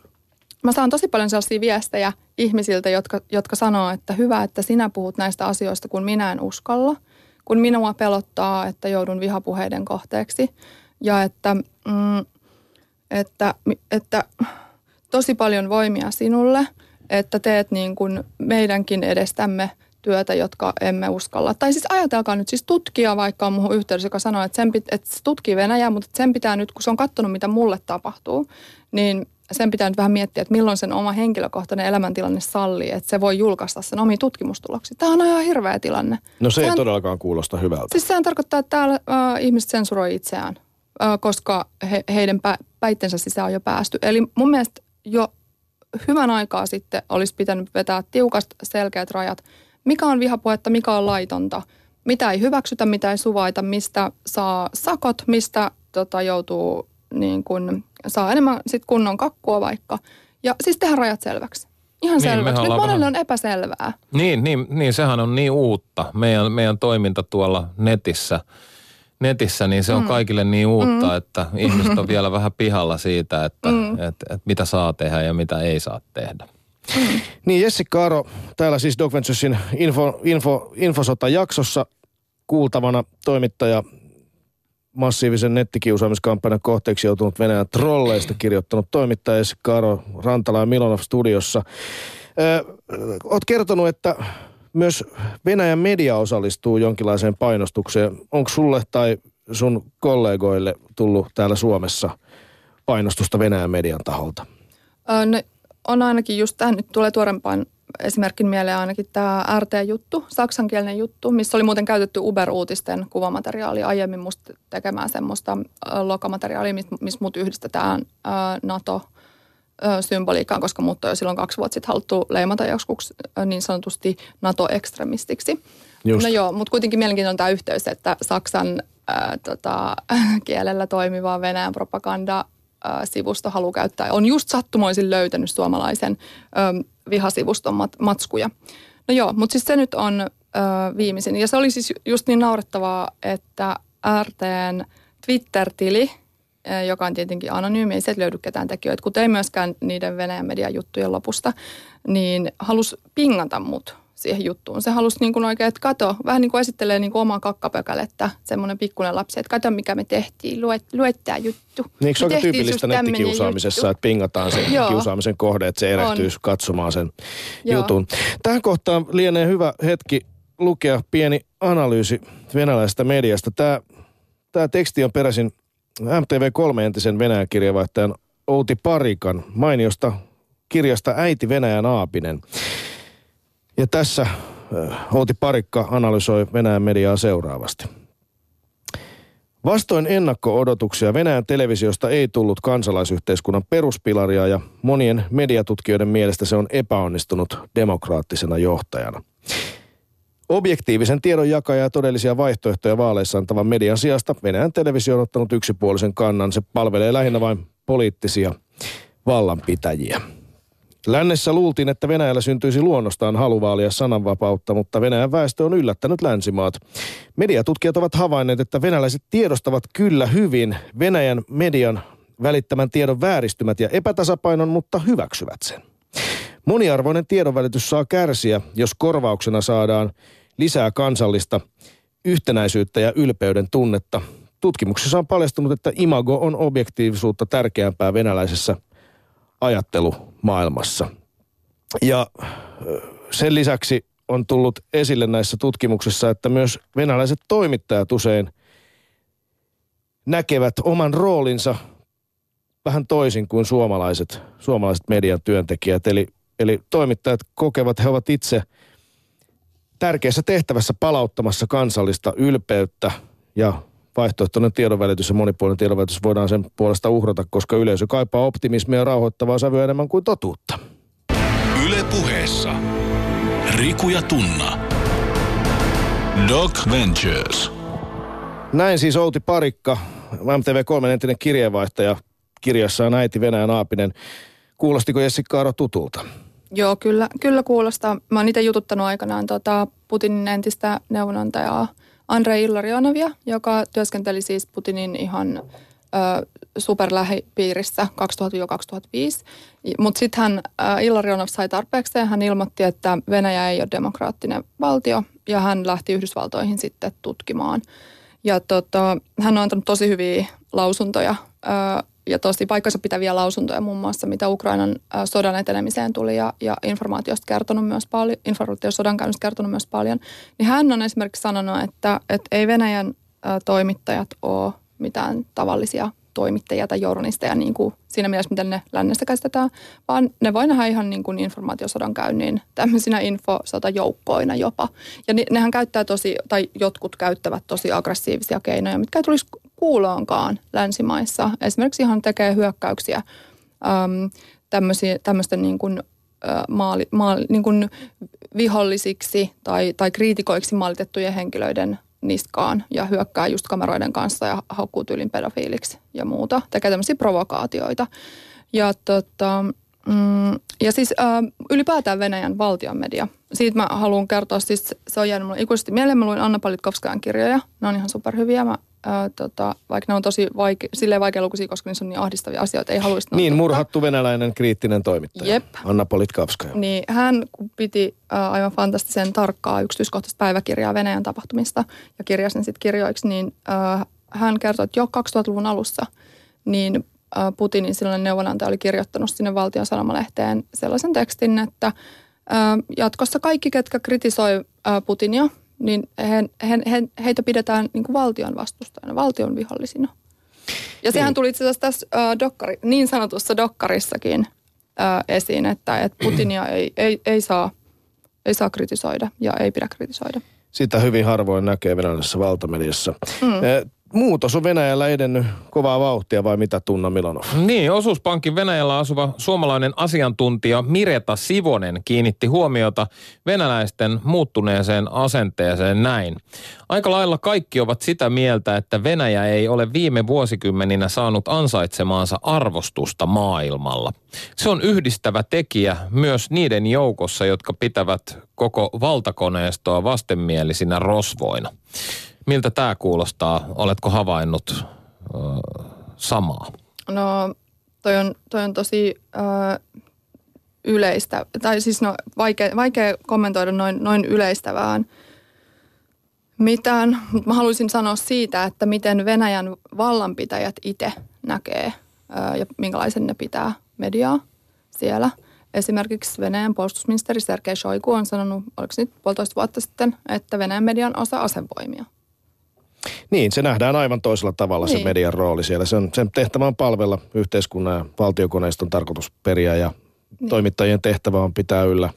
mä saan tosi paljon sellaisia viestejä ihmisiltä, jotka, jotka sanoo, että hyvä, että sinä puhut näistä asioista, kun minä en uskalla – kun minua pelottaa, että joudun vihapuheiden kohteeksi ja että, mm, että, että tosi paljon voimia sinulle, että teet niin kuin meidänkin edestämme työtä, jotka emme uskalla. Tai siis ajatelkaa nyt siis tutkia, vaikka on muuhun yhteydessä, joka sanoo, että, sen pit, että se tutkii Venäjää, mutta sen pitää nyt, kun se on katsonut, mitä mulle tapahtuu, niin sen pitää nyt vähän miettiä, että milloin sen oma henkilökohtainen elämäntilanne sallii, että se voi julkaista sen omia tutkimustuloksia. Tämä on ihan hirveä tilanne. No se sehän, ei todellakaan kuulosta hyvältä. Siis sehän tarkoittaa, että täällä äh, ihmiset sensuroi itseään, äh, koska he, heidän pä, päittensä sisään on jo päästy. Eli mun mielestä jo hyvän aikaa sitten olisi pitänyt vetää tiukasti selkeät rajat, mikä on vihapuhetta, mikä on laitonta, mitä ei hyväksytä, mitä ei suvaita, mistä saa sakot, mistä tota, joutuu niin kun, saa enemmän sit kunnon kakkua vaikka. Ja siis tehdään rajat selväksi. Ihan niin, selväksi. Nyt monelle vähän... on epäselvää. Niin, niin, niin, sehän on niin uutta. Meidän, meidän toiminta tuolla netissä, netissä, niin se on mm. kaikille niin uutta, mm. että ihmiset on vielä vähän pihalla siitä, että mm. et, et mitä saa tehdä ja mitä ei saa tehdä. Mm. Niin Jessi Kaaro, täällä siis Doc Venturesin info, info, infosota-jaksossa kuultavana toimittaja massiivisen nettikiusaamiskampanjan kohteeksi joutunut Venäjän trolleista kirjoittanut toimittaja Karo Rantala ja Milonov studiossa. Olet kertonut, että myös Venäjän media osallistuu jonkinlaiseen painostukseen. Onko sulle tai sun kollegoille tullut täällä Suomessa painostusta Venäjän median taholta? No, on ainakin just, tähän nyt tulee tuorempaan esimerkin mieleen ainakin tämä RT-juttu, saksankielinen juttu, missä oli muuten käytetty Uber-uutisten kuvamateriaalia aiemmin musta tekemään semmoista lokamateriaalia, missä mut yhdistetään NATO symboliikkaan, koska mut on jo silloin kaksi vuotta sitten haluttu leimata joskus niin sanotusti NATO-ekstremistiksi. Just. No joo, mutta kuitenkin mielenkiintoinen tämä yhteys, että Saksan ää, tota, kielellä toimiva Venäjän propaganda sivusto haluaa käyttää. On just sattumoisin löytänyt suomalaisen ö, vihasivuston mat, matskuja. No joo, mutta siis se nyt on ö, viimeisin. Ja se oli siis just niin naurettavaa, että RTn Twitter-tili, joka on tietenkin anonyymi, ei sieltä löydy ketään tekijöitä, kuten ei myöskään niiden Venäjän median juttujen lopusta, niin halusi pingata mut siihen juttuun. Se halusi niin kuin oikein, että kato, vähän niin kuin esittelee niin kuin omaa kakkapökälettä, semmoinen pikkuinen lapsi, että kato mikä me tehtiin, luet, luet tämä juttu. Niin eikö se aika tehtiin tyypillistä nettikiusaamisessa, tämmönen että pingataan sen Joo. kiusaamisen kohde, että se erehtyy katsomaan sen Joo. jutun. Tähän kohtaan lienee hyvä hetki lukea pieni analyysi venäläisestä mediasta. Tämä, tämä teksti on peräisin MTV3 entisen Venäjän kirjavaihtajan Outi Parikan mainiosta kirjasta Äiti Venäjän Aapinen. Ja tässä äh, Outi Parikka analysoi Venäjän mediaa seuraavasti. Vastoin ennakko-odotuksia Venäjän televisiosta ei tullut kansalaisyhteiskunnan peruspilaria ja monien mediatutkijoiden mielestä se on epäonnistunut demokraattisena johtajana. Objektiivisen tiedon jakaja ja todellisia vaihtoehtoja vaaleissa antavan median sijasta Venäjän televisio on ottanut yksipuolisen kannan. Se palvelee lähinnä vain poliittisia vallanpitäjiä. Lännessä luultiin, että Venäjällä syntyisi luonnostaan halu vaalia sananvapautta, mutta Venäjän väestö on yllättänyt länsimaat. Mediatutkijat ovat havainneet, että venäläiset tiedostavat kyllä hyvin Venäjän median välittämän tiedon vääristymät ja epätasapainon, mutta hyväksyvät sen. Moniarvoinen tiedonvälitys saa kärsiä, jos korvauksena saadaan lisää kansallista yhtenäisyyttä ja ylpeyden tunnetta. Tutkimuksessa on paljastunut, että imago on objektiivisuutta tärkeämpää venäläisessä ajattelumaailmassa. Ja sen lisäksi on tullut esille näissä tutkimuksissa, että myös venäläiset toimittajat usein näkevät oman roolinsa vähän toisin kuin suomalaiset, suomalaiset median työntekijät. Eli, eli toimittajat kokevat, he ovat itse tärkeässä tehtävässä palauttamassa kansallista ylpeyttä ja vaihtoehtoinen tiedonvälitys ja monipuolinen tiedonvälitys voidaan sen puolesta uhrata, koska yleisö kaipaa optimismia ja rauhoittavaa sävyä enemmän kuin totuutta. Yle puheessa. Riku ja Tunna. Doc Ventures. Näin siis Outi Parikka, MTV3 entinen kirjeenvaihtaja, kirjassaan äiti Venäjän Aapinen. Kuulostiko Jessi Kaaro tutulta? Joo, kyllä, kyllä kuulostaa. Mä oon itse jututtanut aikanaan tota Putinin entistä neuvonantajaa Andrei Illarionovia, joka työskenteli siis Putinin ihan superlähipiirissä 2000-2005. Mutta sitten hän, ö, Illarionov sai tarpeeksi ja hän ilmoitti, että Venäjä ei ole demokraattinen valtio ja hän lähti Yhdysvaltoihin sitten tutkimaan. Ja tota, hän on antanut tosi hyviä lausuntoja ja tosi paikkansa pitäviä lausuntoja muun muassa, mitä Ukrainan sodan etenemiseen tuli ja, ja informaatiosta kertonut myös paljon, informaatiosodan käynnistä kertonut myös paljon. Niin hän on esimerkiksi sanonut, että, että ei Venäjän toimittajat ole mitään tavallisia toimittajia tai journalisteja niin kuin siinä mielessä, miten ne lännestä käsitetään, vaan ne voi nähdä ihan niin kuin informaatiosodan käynnin tämmöisinä infosotajoukkoina jopa. Ja ne, nehän käyttää tosi, tai jotkut käyttävät tosi aggressiivisia keinoja, mitkä ei tulisi kuuloonkaan länsimaissa. Esimerkiksi ihan tekee hyökkäyksiä äm, tämmöisten niin kuin, maali, maali, niin kuin vihollisiksi tai, tai kriitikoiksi maalitettujen henkilöiden niskaan ja hyökkää just kameroiden kanssa ja haukkuu tyylin pedofiiliksi ja muuta. Tekee tämmöisiä provokaatioita. Ja, tota, mm, ja siis äh, ylipäätään Venäjän valtion media. Siitä mä haluan kertoa, siis se on jäänyt mulle ikuisesti mieleen. Mä luin Anna Politkovskajan kirjoja. Ne on ihan superhyviä. Mä, äh, tota, vaikka ne on tosi vaike, silleen vaikealukuisia, koska niissä on niin ahdistavia asioita. Ei haluaisi Niin, totta. murhattu venäläinen kriittinen toimittaja. Jep. Anna Politkavskaja. Niin hän piti ä, aivan fantastisen tarkkaa yksityiskohtaista päiväkirjaa Venäjän tapahtumista ja kirjasi sen sitten kirjoiksi, niin ä, hän kertoi, että jo 2000-luvun alussa niin ä, Putinin silloinen neuvonantaja oli kirjoittanut sinne valtion sanomalehteen sellaisen tekstin, että ä, jatkossa kaikki, ketkä kritisoi ä, Putinia, niin he, he, he, heitä pidetään niin kuin valtion vastustajana, valtion vihollisina. Ja sehän Niin. tuli itse asiassa tässä ä, dokkari, niin sanotussa dokkarissakin ää, esiin, että, että Putinia ei, ei, ei, saa, ei saa kritisoida ja ei pidä kritisoida. Sitä hyvin harvoin näkee venäläisessä valtamediassa. Mm. Muutos on Venäjällä edennyt kovaa vauhtia vai mitä Tunna Milanov? Niin, osuuspankin Venäjällä asuva suomalainen asiantuntija Mireta Sivonen kiinnitti huomiota venäläisten muuttuneeseen asenteeseen näin. Aika lailla kaikki ovat sitä mieltä, että Venäjä ei ole viime vuosikymmeninä saanut ansaitsemaansa arvostusta maailmalla. Se on yhdistävä tekijä myös niiden joukossa, jotka pitävät koko valtakoneistoa vastenmielisinä rosvoina. Miltä tämä kuulostaa? Oletko havainnut samaa? No toi on, toi on tosi ö, yleistä, tai siis no, vaikea, vaikea kommentoida noin, noin yleistävään mitään, mutta mä haluaisin sanoa siitä, että miten Venäjän vallanpitäjät itse näkee ö, ja minkälaisen ne pitää mediaa siellä. Esimerkiksi Venäjän puolustusministeri Sergei Shoigu on sanonut, oliko nyt puolitoista vuotta sitten, että Venäjän median osa asevoimia. Niin, se nähdään aivan toisella tavalla niin. se median rooli siellä. Sen, sen tehtävä on palvella yhteiskunnan ja valtiokoneiston tarkoitusperiä ja niin. toimittajien tehtävä on pitää yllä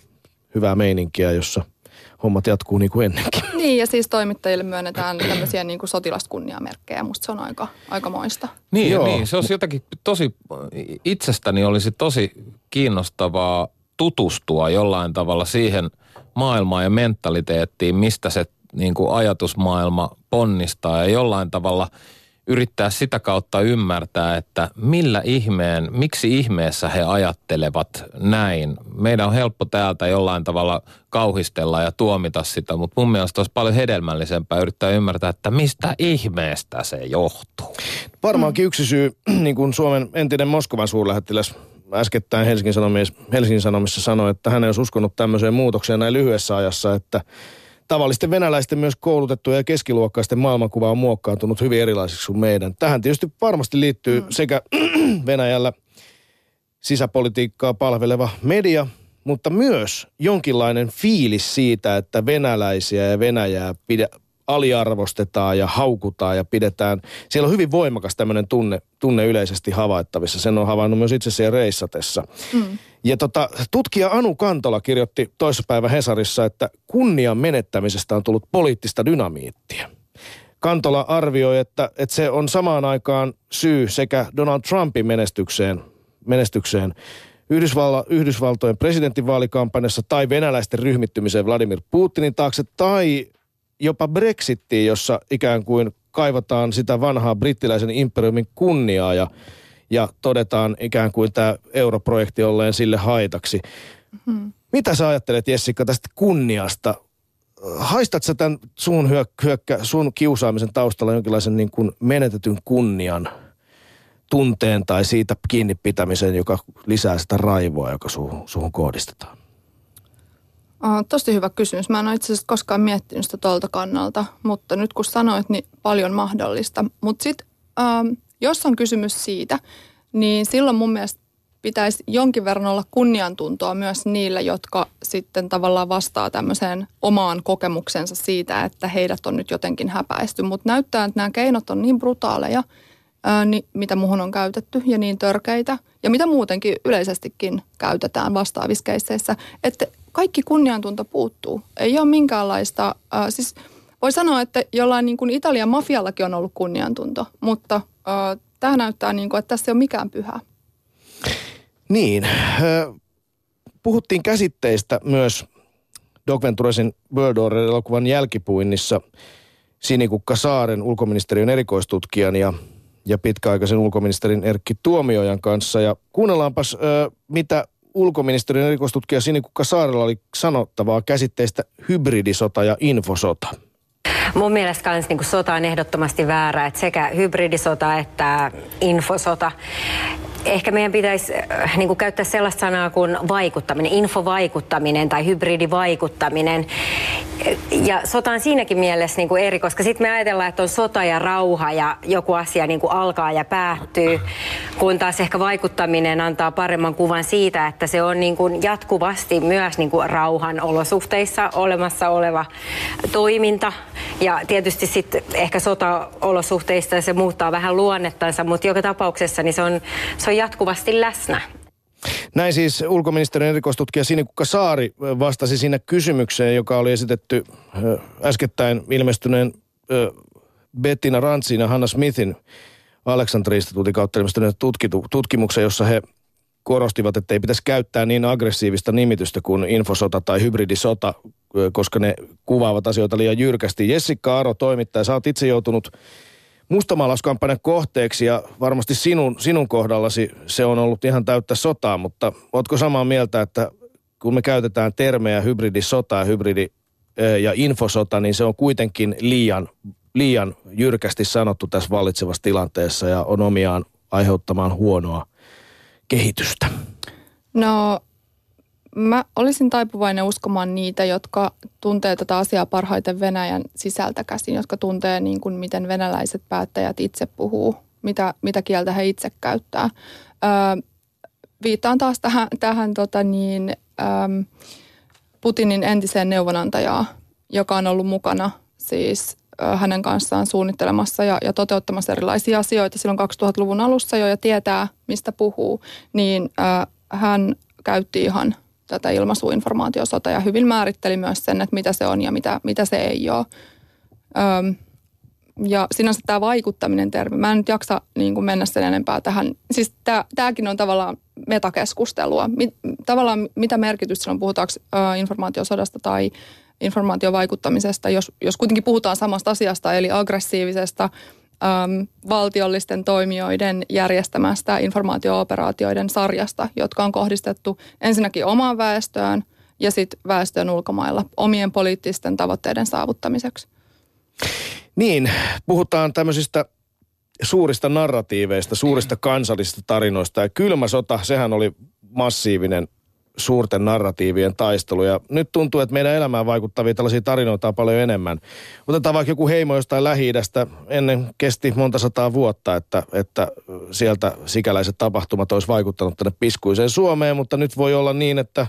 hyvää meininkiä, jossa hommat jatkuu niin kuin ennenkin. Niin, ja siis toimittajille myönnetään tämmöisiä niin kuin sotilaskunniamerkkejä. Musta se on aika, aika moista. Niin, Joo. niin, se olisi jotenkin tosi, itsestäni olisi tosi kiinnostavaa tutustua jollain tavalla siihen maailmaan ja mentaliteettiin, mistä se niin kuin ajatusmaailma ponnistaa ja jollain tavalla yrittää sitä kautta ymmärtää, että millä ihmeen, miksi ihmeessä he ajattelevat näin. Meidän on helppo täältä jollain tavalla kauhistella ja tuomita sitä, mutta mun mielestä olisi paljon hedelmällisempää yrittää ymmärtää, että mistä ihmeestä se johtuu. Varmaankin yksi syy, niin kuin Suomen entinen Moskovan suurlähettiläs äskettäin Helsingin Sanomissa, Helsingin Sanomissa sanoi, että hän ei olisi uskonut tämmöiseen muutokseen näin lyhyessä ajassa, että tavallisten venäläisten myös koulutettuja ja keskiluokkaisten maailmankuva on muokkaantunut hyvin erilaisiksi kuin meidän. Tähän tietysti varmasti liittyy mm. sekä Venäjällä sisäpolitiikkaa palveleva media, mutta myös jonkinlainen fiilis siitä, että venäläisiä ja Venäjää pidä, aliarvostetaan ja haukutaan ja pidetään. Siellä on hyvin voimakas tämmöinen tunne, tunne yleisesti havaittavissa. Sen on havainnut myös itse siellä reissatessa. Mm. Ja tota, tutkija Anu Kantola kirjoitti toissapäivä Hesarissa, että kunnian menettämisestä on tullut poliittista dynamiittia. Kantola arvioi, että, että se on samaan aikaan syy sekä Donald Trumpin menestykseen, menestykseen Yhdysvalla, Yhdysvaltojen presidentinvaalikampanjassa tai venäläisten ryhmittymiseen Vladimir Putinin taakse tai jopa Brexittiin, jossa ikään kuin kaivataan sitä vanhaa brittiläisen imperiumin kunniaa ja, ja todetaan ikään kuin tämä europrojekti olleen sille haitaksi. Mm-hmm. Mitä sä ajattelet Jessica tästä kunniasta? Haistat sä tämän sun, hyökkä, sun kiusaamisen taustalla jonkinlaisen niin kuin menetetyn kunnian tunteen tai siitä kiinni pitämisen, joka lisää sitä raivoa, joka suhun, suhun kohdistetaan? Uh, tosi hyvä kysymys. Mä en ole itse asiassa koskaan miettinyt sitä tuolta kannalta, mutta nyt kun sanoit, niin paljon mahdollista. Mutta sitten uh, jos on kysymys siitä, niin silloin mun mielestä pitäisi jonkin verran olla kunniantuntoa myös niille, jotka sitten tavallaan vastaa tämmöiseen omaan kokemuksensa siitä, että heidät on nyt jotenkin häpäisty. Mutta näyttää, että nämä keinot on niin brutaaleja, ää, niin, mitä muuhun on käytetty ja niin törkeitä ja mitä muutenkin yleisestikin käytetään vastaavissa keisseissä, että kaikki kunniantunto puuttuu. Ei ole minkäänlaista, äh, siis voi sanoa, että jollain niin kuin Italian mafiallakin on ollut kunniantunto, mutta tämä näyttää niin kuin, että tässä ei ole mikään pyhä. Niin, puhuttiin käsitteistä myös Doc Venturesin World Order-elokuvan jälkipuinnissa Sinikukka Saaren ulkoministeriön erikoistutkijan ja, ja pitkäaikaisen ulkoministerin Erkki Tuomiojan kanssa. Ja kuunnellaanpas, mitä ulkoministeriön erikoistutkija Sinikukka Saarella oli sanottavaa käsitteistä hybridisota ja infosota. Mun mielestä kans niin sota on ehdottomasti väärä, että sekä hybridisota että infosota ehkä meidän pitäisi äh, niin kuin käyttää sellaista sanaa kuin vaikuttaminen, infovaikuttaminen tai hybridivaikuttaminen. Ja sota on siinäkin mielessä niin kuin eri, koska sitten me ajatellaan, että on sota ja rauha ja joku asia niin kuin alkaa ja päättyy, kun taas ehkä vaikuttaminen antaa paremman kuvan siitä, että se on niin kuin jatkuvasti myös niin kuin rauhan olosuhteissa olemassa oleva toiminta. Ja tietysti sitten ehkä sota-olosuhteista se muuttaa vähän luonnettansa, mutta joka tapauksessa niin se on, se on jatkuvasti läsnä. Näin siis ulkoministeriön erikoistutkija Sinikukka Saari vastasi siinä kysymykseen, joka oli esitetty äskettäin ilmestyneen Bettina Rantsin ja Hanna Smithin Aleksandri-instituutin kautta ilmestyneen tutkimuksen, jossa he korostivat, että ei pitäisi käyttää niin aggressiivista nimitystä kuin infosota tai hybridisota, koska ne kuvaavat asioita liian jyrkästi. Jessica Aro, toimittaja, sä oot itse joutunut mustamaalauskampanjan kohteeksi ja varmasti sinun, sinun kohdallasi se on ollut ihan täyttä sotaa, mutta ootko samaa mieltä, että kun me käytetään termejä hybridisota ja hybridi ja infosota, niin se on kuitenkin liian liian jyrkästi sanottu tässä vallitsevassa tilanteessa ja on omiaan aiheuttamaan huonoa kehitystä? No mä olisin taipuvainen uskomaan niitä, jotka tuntee tätä asiaa parhaiten Venäjän sisältä käsin, jotka tuntee niin kuin miten venäläiset päättäjät itse puhuu, mitä, mitä kieltä he itse käyttää. Öö, viittaan taas tähän, tähän tota niin, äm, Putinin entiseen neuvonantajaan, joka on ollut mukana siis hänen kanssaan suunnittelemassa ja, ja toteuttamassa erilaisia asioita silloin 2000-luvun alussa jo ja tietää, mistä puhuu, niin äh, hän käytti ihan tätä ilmaisuinformaatiosota ja hyvin määritteli myös sen, että mitä se on ja mitä, mitä se ei ole. Öm, ja sinänsä tämä vaikuttaminen termi, mä en nyt jaksa niin kuin mennä sen enempää tähän. Siis tämäkin on tavallaan metakeskustelua. Mit, tavallaan mitä merkitystä silloin puhutaanko äh, informaatiosodasta tai informaatiovaikuttamisesta, jos, jos kuitenkin puhutaan samasta asiasta, eli aggressiivisesta äm, valtiollisten toimijoiden järjestämästä informaatiooperaatioiden sarjasta, jotka on kohdistettu ensinnäkin omaan väestöön ja sitten väestöön ulkomailla omien poliittisten tavoitteiden saavuttamiseksi. Niin, puhutaan tämmöisistä suurista narratiiveista, suurista kansallisista tarinoista. Ja kylmä sota, sehän oli massiivinen suurten narratiivien taistelu. Ja nyt tuntuu, että meidän elämään vaikuttavia tällaisia tarinoita on paljon enemmän. Otetaan vaikka joku heimo jostain lähi Ennen kesti monta sataa vuotta, että, että sieltä sikäläiset tapahtumat olisi vaikuttanut tänne piskuiseen Suomeen, mutta nyt voi olla niin, että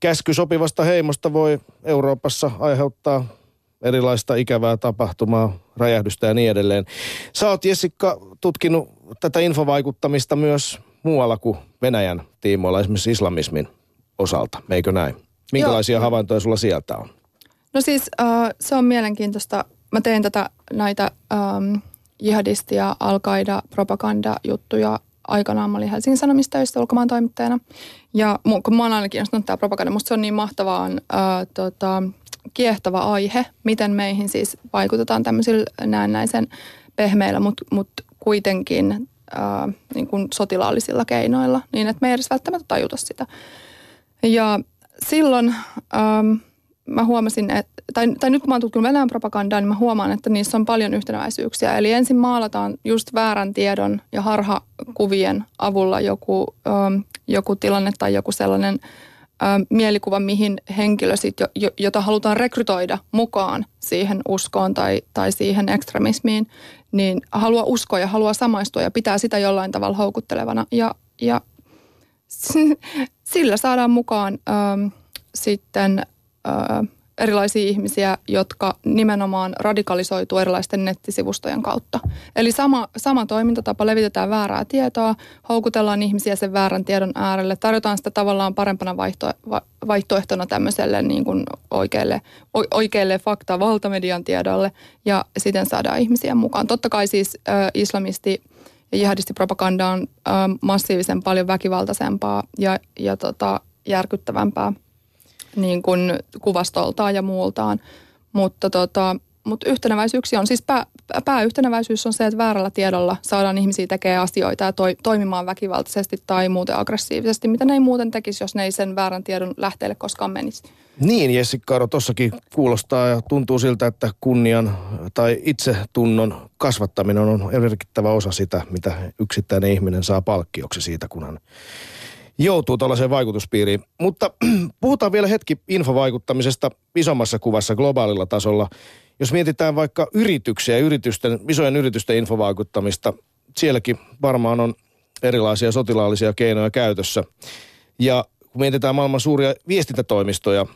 käsky sopivasta heimosta voi Euroopassa aiheuttaa erilaista ikävää tapahtumaa, räjähdystä ja niin edelleen. Sä oot Jessica tutkinut tätä infovaikuttamista myös muualla kuin Venäjän tiimoilla, esimerkiksi islamismin osalta, eikö näin? Minkälaisia Joo. havaintoja sulla sieltä on? No siis äh, se on mielenkiintoista. Mä teen tätä näitä ähm, jihadistia, al propaganda-juttuja aikanaan. Mä olin Helsingin Sanomista töissä ulkomaan toimittajana. Ja kun mä oon aina kiinnostunut tämä propaganda, musta se on niin mahtavaa, on, äh, tota, kiehtova aihe, miten meihin siis vaikutetaan tämmöisillä näennäisen pehmeillä, mutta mut kuitenkin äh, niin kuin sotilaallisilla keinoilla, niin että me ei edes välttämättä tajuta sitä. Ja silloin ähm, mä huomasin, että, tai, tai nyt kun mä oon tutkinut Venäjän propagandaa, niin mä huomaan, että niissä on paljon yhtenäväisyyksiä. Eli ensin maalataan just väärän tiedon ja harhakuvien avulla joku, ähm, joku tilanne tai joku sellainen ähm, mielikuva, mihin henkilö sit, jo, jota halutaan rekrytoida mukaan siihen uskoon tai, tai siihen ekstremismiin, niin haluaa uskoa ja haluaa samaistua ja pitää sitä jollain tavalla houkuttelevana. Ja, ja sillä saadaan mukaan ähm, sitten äh, erilaisia ihmisiä, jotka nimenomaan radikalisoituu erilaisten nettisivustojen kautta. Eli sama, sama toimintatapa, levitetään väärää tietoa, houkutellaan ihmisiä sen väärän tiedon äärelle, tarjotaan sitä tavallaan parempana vaihto, va, vaihtoehtona tämmöiselle niin kuin oikealle, o, oikealle fakta valtamedian tiedolle ja siten saadaan ihmisiä mukaan. Totta kai siis äh, islamisti ja jihadistipropaganda on äh, massiivisen paljon väkivaltaisempaa ja, ja tota, järkyttävämpää niin kuin kuvastoltaan ja muultaan. Mutta tota, mutta yhtenäväisyyksiä on, siis pää, pääyhtänäväisyys on se, että väärällä tiedolla saadaan ihmisiä tekemään asioita ja toi, toimimaan väkivaltaisesti tai muuten aggressiivisesti, mitä ne ei muuten tekisi, jos ne ei sen väärän tiedon lähteelle koskaan menisi. Niin, Jessikka tossakin kuulostaa ja tuntuu siltä, että kunnian tai itsetunnon kasvattaminen on merkittävä osa sitä, mitä yksittäinen ihminen saa palkkioksi siitä, kun hän joutuu tällaiseen vaikutuspiiriin. Mutta puhutaan vielä hetki infovaikuttamisesta isommassa kuvassa globaalilla tasolla. Jos mietitään vaikka yrityksiä, yritysten, isojen yritysten infovaikuttamista, sielläkin varmaan on erilaisia sotilaallisia keinoja käytössä. Ja kun mietitään maailman suuria viestintätoimistoja,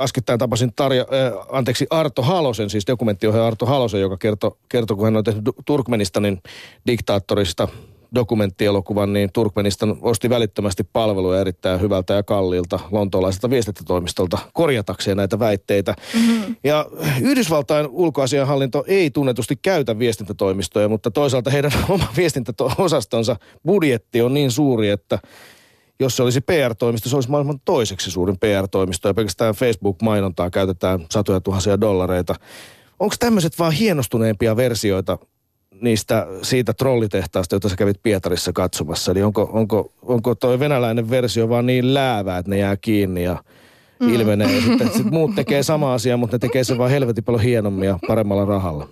äskettäin tapasin Tarja, äh, anteeksi, Arto Halosen, siis dokumenttiohjaaja Arto Halosen, joka kertoi, kertoi kun hän on tehnyt Turkmenistanin diktaattorista dokumenttielokuvan, niin Turkmenistan osti välittömästi palveluja erittäin hyvältä ja kalliilta lontoolaiselta viestintätoimistolta korjatakseen näitä väitteitä. Mm-hmm. Ja Yhdysvaltain ulkoasianhallinto ei tunnetusti käytä viestintätoimistoja, mutta toisaalta heidän oma viestintäosastonsa budjetti on niin suuri, että jos se olisi PR-toimisto, se olisi maailman toiseksi suurin PR-toimisto ja pelkästään Facebook-mainontaa käytetään satoja tuhansia dollareita. Onko tämmöiset vaan hienostuneempia versioita niistä siitä trollitehtaasta, jota sä kävit Pietarissa katsomassa. Eli onko, onko, onko toi venäläinen versio vaan niin läävä, että ne jää kiinni ja mm. ilmenee. Mm. Sitten, sit muut tekee sama asia, mutta ne tekee sen vaan helvetin paljon hienommin ja paremmalla rahalla.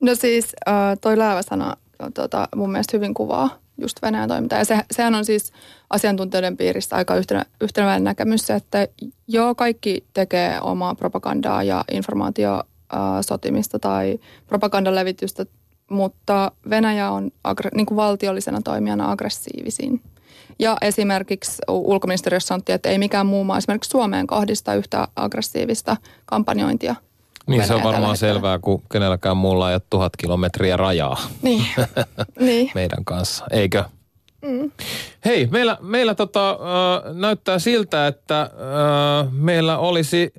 No siis toi lääväsana tota, mun mielestä hyvin kuvaa just Venäjän toimintaa. Ja se, sehän on siis asiantuntijoiden piirissä aika yhtenä, yhtenäinen näkemys, että joo, kaikki tekee omaa propagandaa ja informaatio sotimista tai propagandan levitystä, mutta Venäjä on agre, niin kuin valtiollisena toimijana aggressiivisin. Ja esimerkiksi ulkoministeriössä sanottiin, että ei mikään muu maa esimerkiksi Suomeen kohdista yhtä aggressiivista kampanjointia – niin se on varmaan selvää, kun kenelläkään muulla ei ole tuhat kilometriä rajaa niin. niin. meidän kanssa, eikö? Mm. Hei, meillä, meillä tota, äh, näyttää siltä, että äh, meillä olisi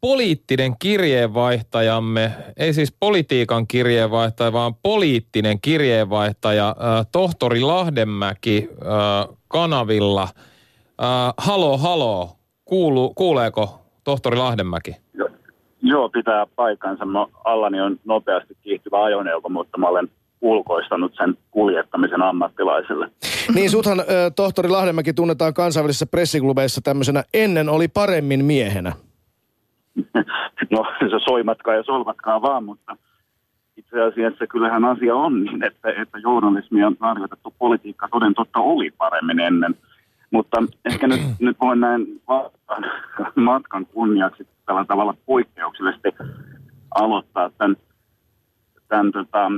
poliittinen kirjeenvaihtajamme, ei siis politiikan kirjeenvaihtaja, vaan poliittinen kirjeenvaihtaja, äh, tohtori Lahdenmäki äh, kanavilla. Äh, halo, halo, Kuulu, kuuleeko tohtori Lahdenmäki? Joo, pitää paikkansa. Mä, allani on nopeasti kiihtyvä ajoneuvo, mutta mä olen ulkoistanut sen kuljettamisen ammattilaisille. Niin, suthan äh, tohtori Lahdenmäki tunnetaan kansainvälisissä pressiklubeissa tämmöisenä ennen oli paremmin miehenä. no, se soimatkaa ja solvatkaa vaan, mutta itse asiassa kyllähän asia on niin, että, että journalismi on harjoitettu politiikka toden totta oli paremmin ennen. Mutta ehkä nyt, nyt voin näin matkan kunniaksi tällä tavalla poikkeuksellisesti aloittaa tämän, tämän tota,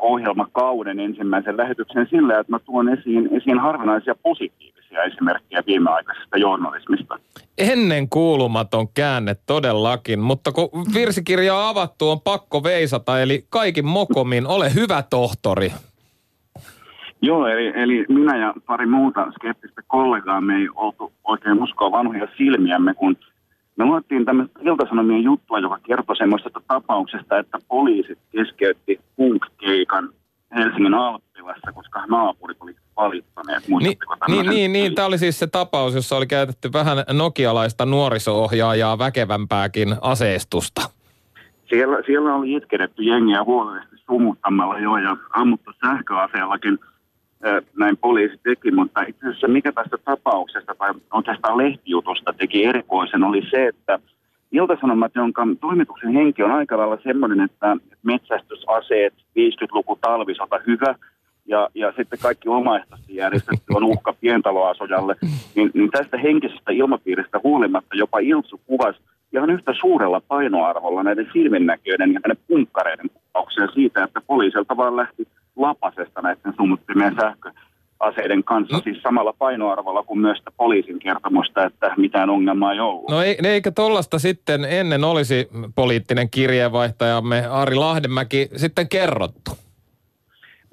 ohjelmakauden ensimmäisen lähetyksen sillä, että mä tuon esiin, esiin harvinaisia positiivisia esimerkkejä viimeaikaisesta journalismista. Ennen kuulumaton käänne todellakin, mutta kun virsikirja on avattu, on pakko veisata, eli kaikin mokomin, ole hyvä tohtori. Joo, eli, eli minä ja pari muuta skeptistä kollegaa me ei oltu oikein uskoa vanhoja silmiämme, kun – me luettiin tämmöistä iltasanomien juttua, joka kertoi semmoisesta tapauksesta, että poliisit keskeytti punkkeikan Helsingin Alppilassa, koska naapurit oli valittaneet. Niin, niin, niin, niin, tämä oli siis se tapaus, jossa oli käytetty vähän nokialaista nuoriso-ohjaajaa väkevämpääkin aseistusta. Siellä, siellä oli itkeretty jengiä huolellisesti sumuttamalla jo ja ammuttu sähköaseellakin – näin poliisi teki, mutta itse asiassa mikä tästä tapauksesta tai oikeastaan lehtijutusta teki erikoisen oli se, että Iltasanomat, jonka toimituksen henki on aika lailla semmoinen, että metsästysaseet, 50-luku talvisota hyvä, ja, ja sitten kaikki omaehtoisesti järjestetty on uhka pientaloasujalle, niin, niin tästä henkisestä ilmapiiristä huolimatta jopa Iltsu kuvasi ihan yhtä suurella painoarvolla näiden silminnäköiden ja näiden punkkareiden kuvauksia siitä, että poliisilta vaan lähti lapasesta näiden summuttimien sähköaseiden kanssa, no. siis samalla painoarvolla kuin myös poliisin kertomusta, että mitään ongelmaa ei ollut. No ei, eikö tollasta sitten ennen olisi poliittinen kirjeenvaihtajamme Ari Lahdenmäki sitten kerrottu?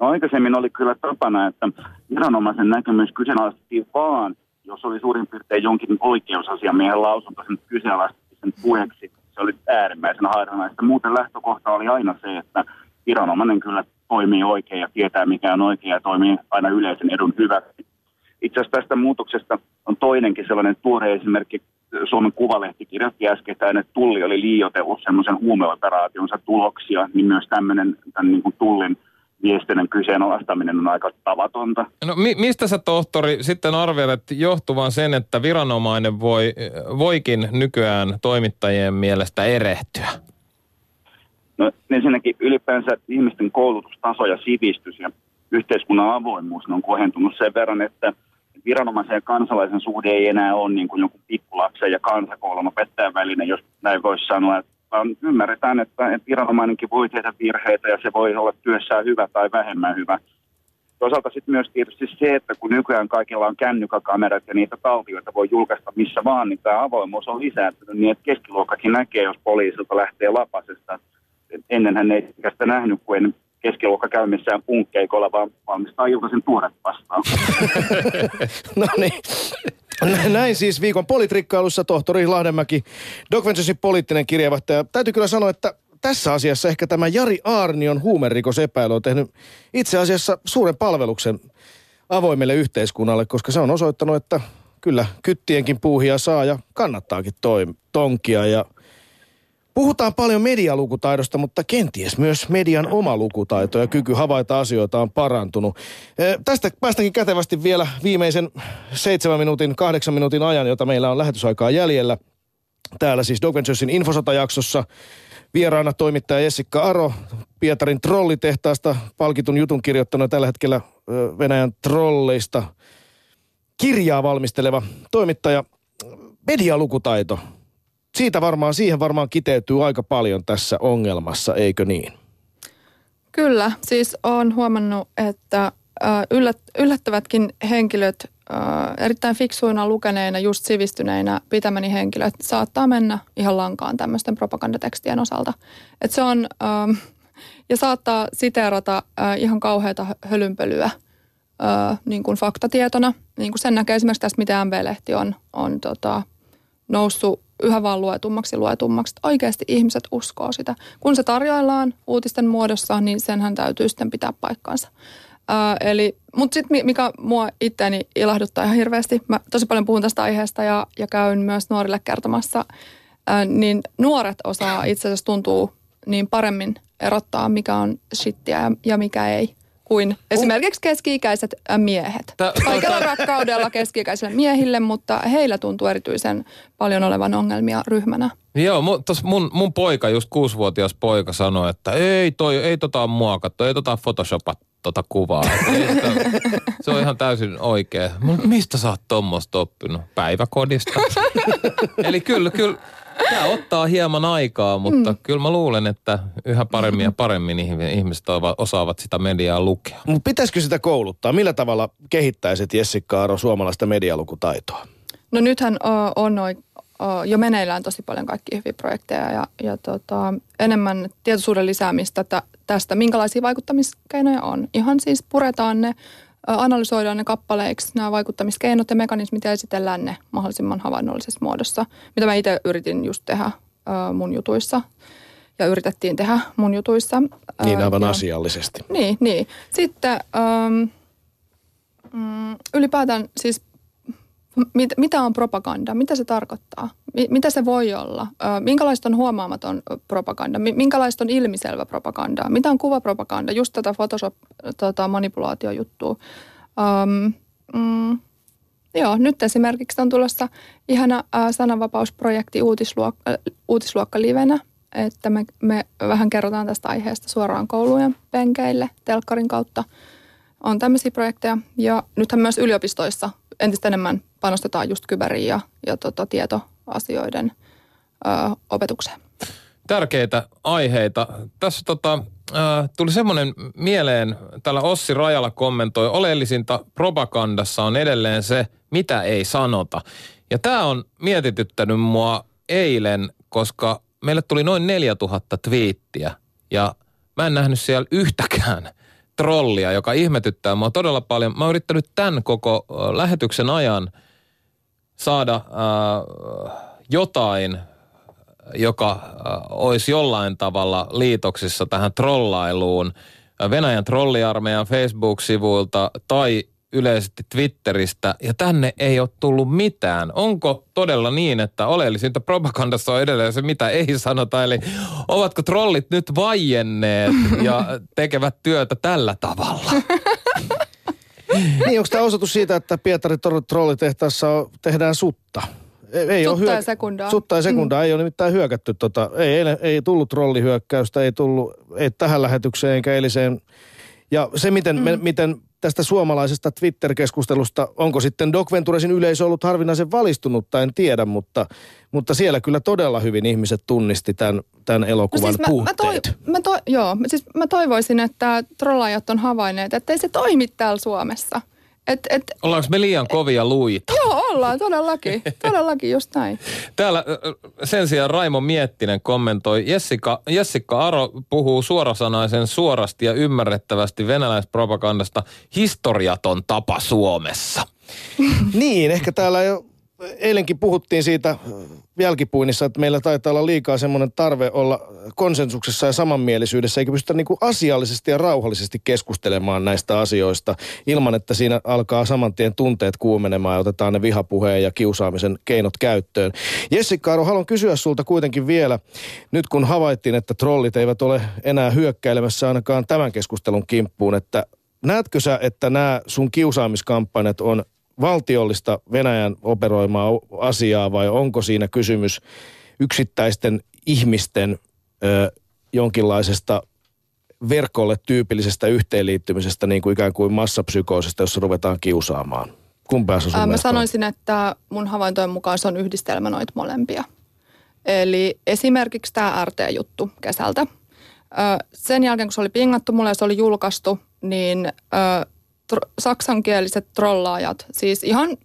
No aikaisemmin oli kyllä tapana, että viranomaisen näkemys kyseenalaistettiin vaan, jos oli suurin piirtein jonkin oikeusasiamiehen lausunto sen kyseenalaistettiin sen puheeksi. Se oli äärimmäisen harvinaista. Muuten lähtökohta oli aina se, että viranomainen kyllä toimii oikein ja tietää mikä on oikein ja toimii aina yleisen edun hyväksi. Itse asiassa tästä muutoksesta on toinenkin sellainen tuore esimerkki. Suomen Kuvalehti kirjoitti äskettäin, että Tulli oli liioitellut semmoisen huumeoperaationsa tuloksia, niin myös tämmöinen tämän niin kuin Tullin viestinnän kyseenalaistaminen on aika tavatonta. No mi- mistä sä tohtori sitten arvioit johtuvan sen, että viranomainen voi, voikin nykyään toimittajien mielestä erehtyä? No ensinnäkin ylipäänsä ihmisten koulutustaso ja sivistys ja yhteiskunnan avoimuus on kohentunut sen verran, että viranomaisen ja kansalaisen suhde ei enää ole niin kuin jonkun pikkulapsen ja kansakoulun opettajan välinen, jos näin voisi sanoa. Vaan ymmärretään, että viranomainenkin voi tehdä virheitä ja se voi olla työssään hyvä tai vähemmän hyvä. Toisaalta sitten myös tietysti se, että kun nykyään kaikilla on kännykäkamerat ja niitä taltioita voi julkaista missä vaan, niin tämä avoimuus on lisääntynyt niin, että keskiluokkakin näkee, jos poliisilta lähtee lapasesta ennen hän ei sitä nähnyt, kuin ennen keskiluokka käymissään punkkeikolla, vaan valmistaa iltaisen tuoret vastaan. no niin. Näin siis viikon politrikkailussa tohtori Lahdenmäki, Doc Venturesin poliittinen kirjeenvaihtaja. Täytyy kyllä sanoa, että tässä asiassa ehkä tämä Jari Aarnion huumerikosepäily on tehnyt itse asiassa suuren palveluksen avoimelle yhteiskunnalle, koska se on osoittanut, että kyllä kyttienkin puuhia saa ja kannattaakin toi, tonkia ja – Puhutaan paljon medialukutaidosta, mutta kenties myös median oma lukutaito ja kyky havaita asioita on parantunut. Tästä päästäkin kätevästi vielä viimeisen seitsemän minuutin, kahdeksan minuutin ajan, jota meillä on lähetysaikaa jäljellä. Täällä siis Dog Venturesin infosotajaksossa vieraana toimittaja Jessica Aro, Pietarin trollitehtaasta palkitun jutun kirjoittanut tällä hetkellä Venäjän trolleista kirjaa valmisteleva toimittaja. Medialukutaito. Siitä varmaan, siihen varmaan kiteytyy aika paljon tässä ongelmassa, eikö niin? Kyllä, siis olen huomannut, että yllättävätkin henkilöt, erittäin fiksuina, lukeneina, just sivistyneinä pitämäni henkilöt saattaa mennä ihan lankaan tämmöisten propagandatekstien osalta. Et se on, ja saattaa siteerata ihan kauheita hölynpölyä niin kuin faktatietona. Niin kuin sen näkee esimerkiksi tästä, mitä MV-lehti on, on tota, noussut yhä vaan luetummaksi luetummaksi. Oikeasti ihmiset uskoo sitä. Kun se tarjoillaan uutisten muodossa, niin senhän täytyy sitten pitää paikkaansa. Eli, mutta sitten mikä mua itseäni ilahduttaa ihan hirveästi, mä tosi paljon puhun tästä aiheesta ja, ja käyn myös nuorille kertomassa, ää, niin nuoret osaa itse asiassa tuntuu niin paremmin erottaa, mikä on shittiä ja, ja mikä ei kuin esimerkiksi keski-ikäiset miehet. Kaikella rakkaudella keski-ikäisille miehille, mutta heillä tuntuu erityisen paljon olevan ongelmia ryhmänä. Joo, mun, tos mun, mun poika, just kuusivuotias poika sanoi, että ei toi, ei tota on muokattu, ei tota photoshopat tota kuvaa. se on ihan täysin oikea. Mistä sä oot tuommoista oppinut? Päiväkodista. Eli kyllä, kyllä, Tämä ottaa hieman aikaa, mutta mm. kyllä mä luulen, että yhä paremmin ja paremmin ihmiset osaavat sitä mediaa lukea. Mutta pitäisikö sitä kouluttaa? Millä tavalla kehittäisit Jessica Aro suomalaista medialukutaitoa? No nythän on jo meneillään tosi paljon kaikki hyviä projekteja ja, ja tota, enemmän tietoisuuden lisäämistä tästä, minkälaisia vaikuttamiskeinoja on. Ihan siis puretaan ne analysoidaan ne kappaleiksi, nämä vaikuttamiskeinot ja mekanismit ja esitellään ne mahdollisimman havainnollisessa muodossa, mitä mä itse yritin just tehdä mun jutuissa ja yritettiin tehdä mun jutuissa. Niin aivan ja, asiallisesti. Niin, niin. Sitten ähm, ylipäätään siis mit, mitä on propaganda, mitä se tarkoittaa, mitä se voi olla, minkälaista on huomaamaton propaganda, minkälaista on ilmiselvä propaganda, mitä on kuvapropaganda, just tätä Photoshop-manipulaatiojuttua. Tota, um, mm, joo, nyt esimerkiksi on tulossa ihana ä, sananvapausprojekti uutisluokka, livenä, että me, me vähän kerrotaan tästä aiheesta suoraan koulujen penkeille telkkarin kautta. On tämmöisiä projekteja ja nythän myös yliopistoissa entistä enemmän panostetaan just kyberiin ja, ja tota, tietoasioiden ö, opetukseen. Tärkeitä aiheita. Tässä tota, äh, tuli semmoinen mieleen, täällä Ossi Rajala kommentoi, oleellisinta propagandassa on edelleen se, mitä ei sanota. Ja tämä on mietityttänyt mua eilen, koska meille tuli noin 4000 twiittiä ja mä en nähnyt siellä yhtäkään trollia, joka ihmetyttää mua todella paljon. Mä oon yrittänyt tämän koko lähetyksen ajan saada äh, jotain, joka äh, olisi jollain tavalla liitoksissa tähän trollailuun Venäjän trolliarmeijan Facebook-sivuilta tai yleisesti Twitteristä ja tänne ei ole tullut mitään. Onko todella niin, että oleellisinta propagandassa on edelleen se, mitä ei sanota? Eli ovatko trollit nyt vaienneet ja tekevät työtä tällä tavalla? niin, onko tämä osoitus siitä, että Pietarin trollitehtaassa tehdään sutta? Ei sutta hyök- ja sekundaa. Sutta ja sekundaa. Mm. Ei ole nimittäin hyökätty. Tota, ei, ei, ei tullut trollihyökkäystä, ei tullut ei tähän lähetykseen eikä eiliseen. Ja se, miten, mm. me, miten tästä suomalaisesta Twitter-keskustelusta, onko sitten Doc Venturesin yleisö ollut harvinaisen valistunutta, en tiedä, mutta, mutta siellä kyllä todella hyvin ihmiset tunnisti tämän, tämän elokuvan no siis puutteet. Mä, mä, toi, mä, toi, joo, siis mä toivoisin, että trollaajat on havainneet, että ei se toimi täällä Suomessa. Et, et, Ollaanko me liian kovia luita? Joo, ollaan todellakin. Todellakin just näin. Täällä sen sijaan Raimo Miettinen kommentoi, Jessica, Jessica Aro puhuu suorasanaisen suorasti ja ymmärrettävästi venäläispropagandasta historiaton tapa Suomessa. niin, ehkä täällä jo eilenkin puhuttiin siitä jälkipuinnissa, että meillä taitaa olla liikaa semmoinen tarve olla konsensuksessa ja samanmielisyydessä, eikä pystytä niin kuin asiallisesti ja rauhallisesti keskustelemaan näistä asioista ilman, että siinä alkaa saman tien tunteet kuumenemaan ja otetaan ne vihapuheen ja kiusaamisen keinot käyttöön. Jessica Aro, haluan kysyä sulta kuitenkin vielä, nyt kun havaittiin, että trollit eivät ole enää hyökkäilemässä ainakaan tämän keskustelun kimppuun, että näetkö sä, että nämä sun kiusaamiskampanjat on valtiollista Venäjän operoimaa asiaa vai onko siinä kysymys yksittäisten ihmisten ö, jonkinlaisesta verkolle tyypillisestä yhteenliittymisestä niin kuin ikään kuin massapsykoosista, jossa ruvetaan kiusaamaan? Kumpaa se Ää, Mä sanoisin, että mun havaintojen mukaan se on yhdistelmä noita molempia. Eli esimerkiksi tämä RT-juttu kesältä. Sen jälkeen, kun se oli pingattu mulle ja se oli julkaistu, niin tr- saksankieliset trollaajat, siis ihan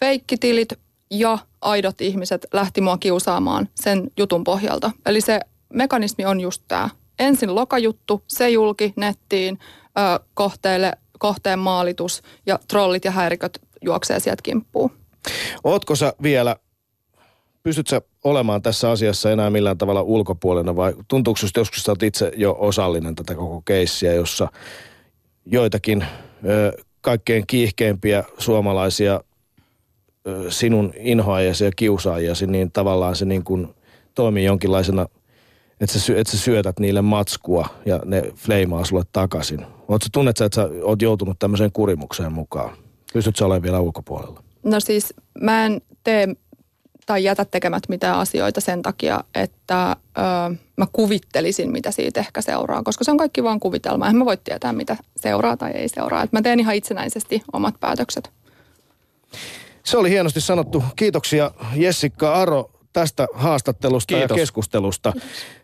feikkitilit ja aidot ihmiset lähti mua kiusaamaan sen jutun pohjalta. Eli se mekanismi on just tämä. Ensin lokajuttu, se julki nettiin, ö, kohteelle, kohteen maalitus ja trollit ja häiriköt juoksee sieltä kimppuun. Ootko sä vielä, pystyt sä olemaan tässä asiassa enää millään tavalla ulkopuolena vai tuntuuko joskus sä oot itse jo osallinen tätä koko keissiä, jossa joitakin kaikkein kiihkeimpiä suomalaisia sinun inhoajasi ja kiusaajasi, niin tavallaan se niin kuin toimii jonkinlaisena, että sä, että sä syötät niille matskua ja ne fleimaa sulle takaisin. Oletko tunnet sä, että sä oot joutunut tämmöiseen kurimukseen mukaan? Pystytkö sä olemaan vielä ulkopuolella? No siis mä en tee tai jätä tekemät mitään asioita sen takia, että ö, mä kuvittelisin, mitä siitä ehkä seuraa, koska se on kaikki vaan kuvitelma. En mä voi tietää, mitä seuraa tai ei seuraa. Et mä teen ihan itsenäisesti omat päätökset. Se oli hienosti sanottu. Kiitoksia Jessica Aro tästä haastattelusta Kiitos. ja keskustelusta.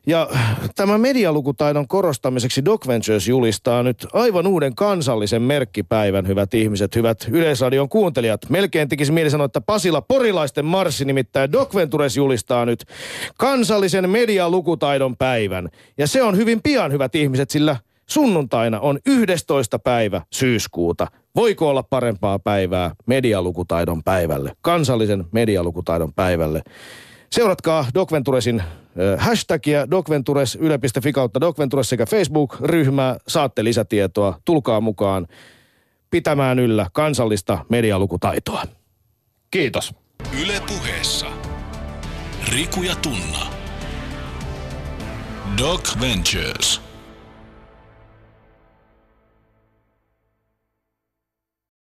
Ja tämä medialukutaidon korostamiseksi Doc Ventures julistaa nyt aivan uuden kansallisen merkkipäivän, hyvät ihmiset, hyvät Yleisradion kuuntelijat. Melkein tekisi mieli sanoa, että Pasila Porilaisten marssi, nimittäin Doc Ventures julistaa nyt kansallisen medialukutaidon päivän. Ja se on hyvin pian, hyvät ihmiset, sillä sunnuntaina on 11. päivä syyskuuta. Voiko olla parempaa päivää medialukutaidon päivälle, kansallisen medialukutaidon päivälle? Seuratkaa Docventuresin äh, hashtagia docventures yle.fi kautta docventures sekä Facebook-ryhmää. Saatte lisätietoa. Tulkaa mukaan pitämään yllä kansallista medialukutaitoa. Kiitos. Yle puheessa. Riku ja Tunna. Doc Ventures.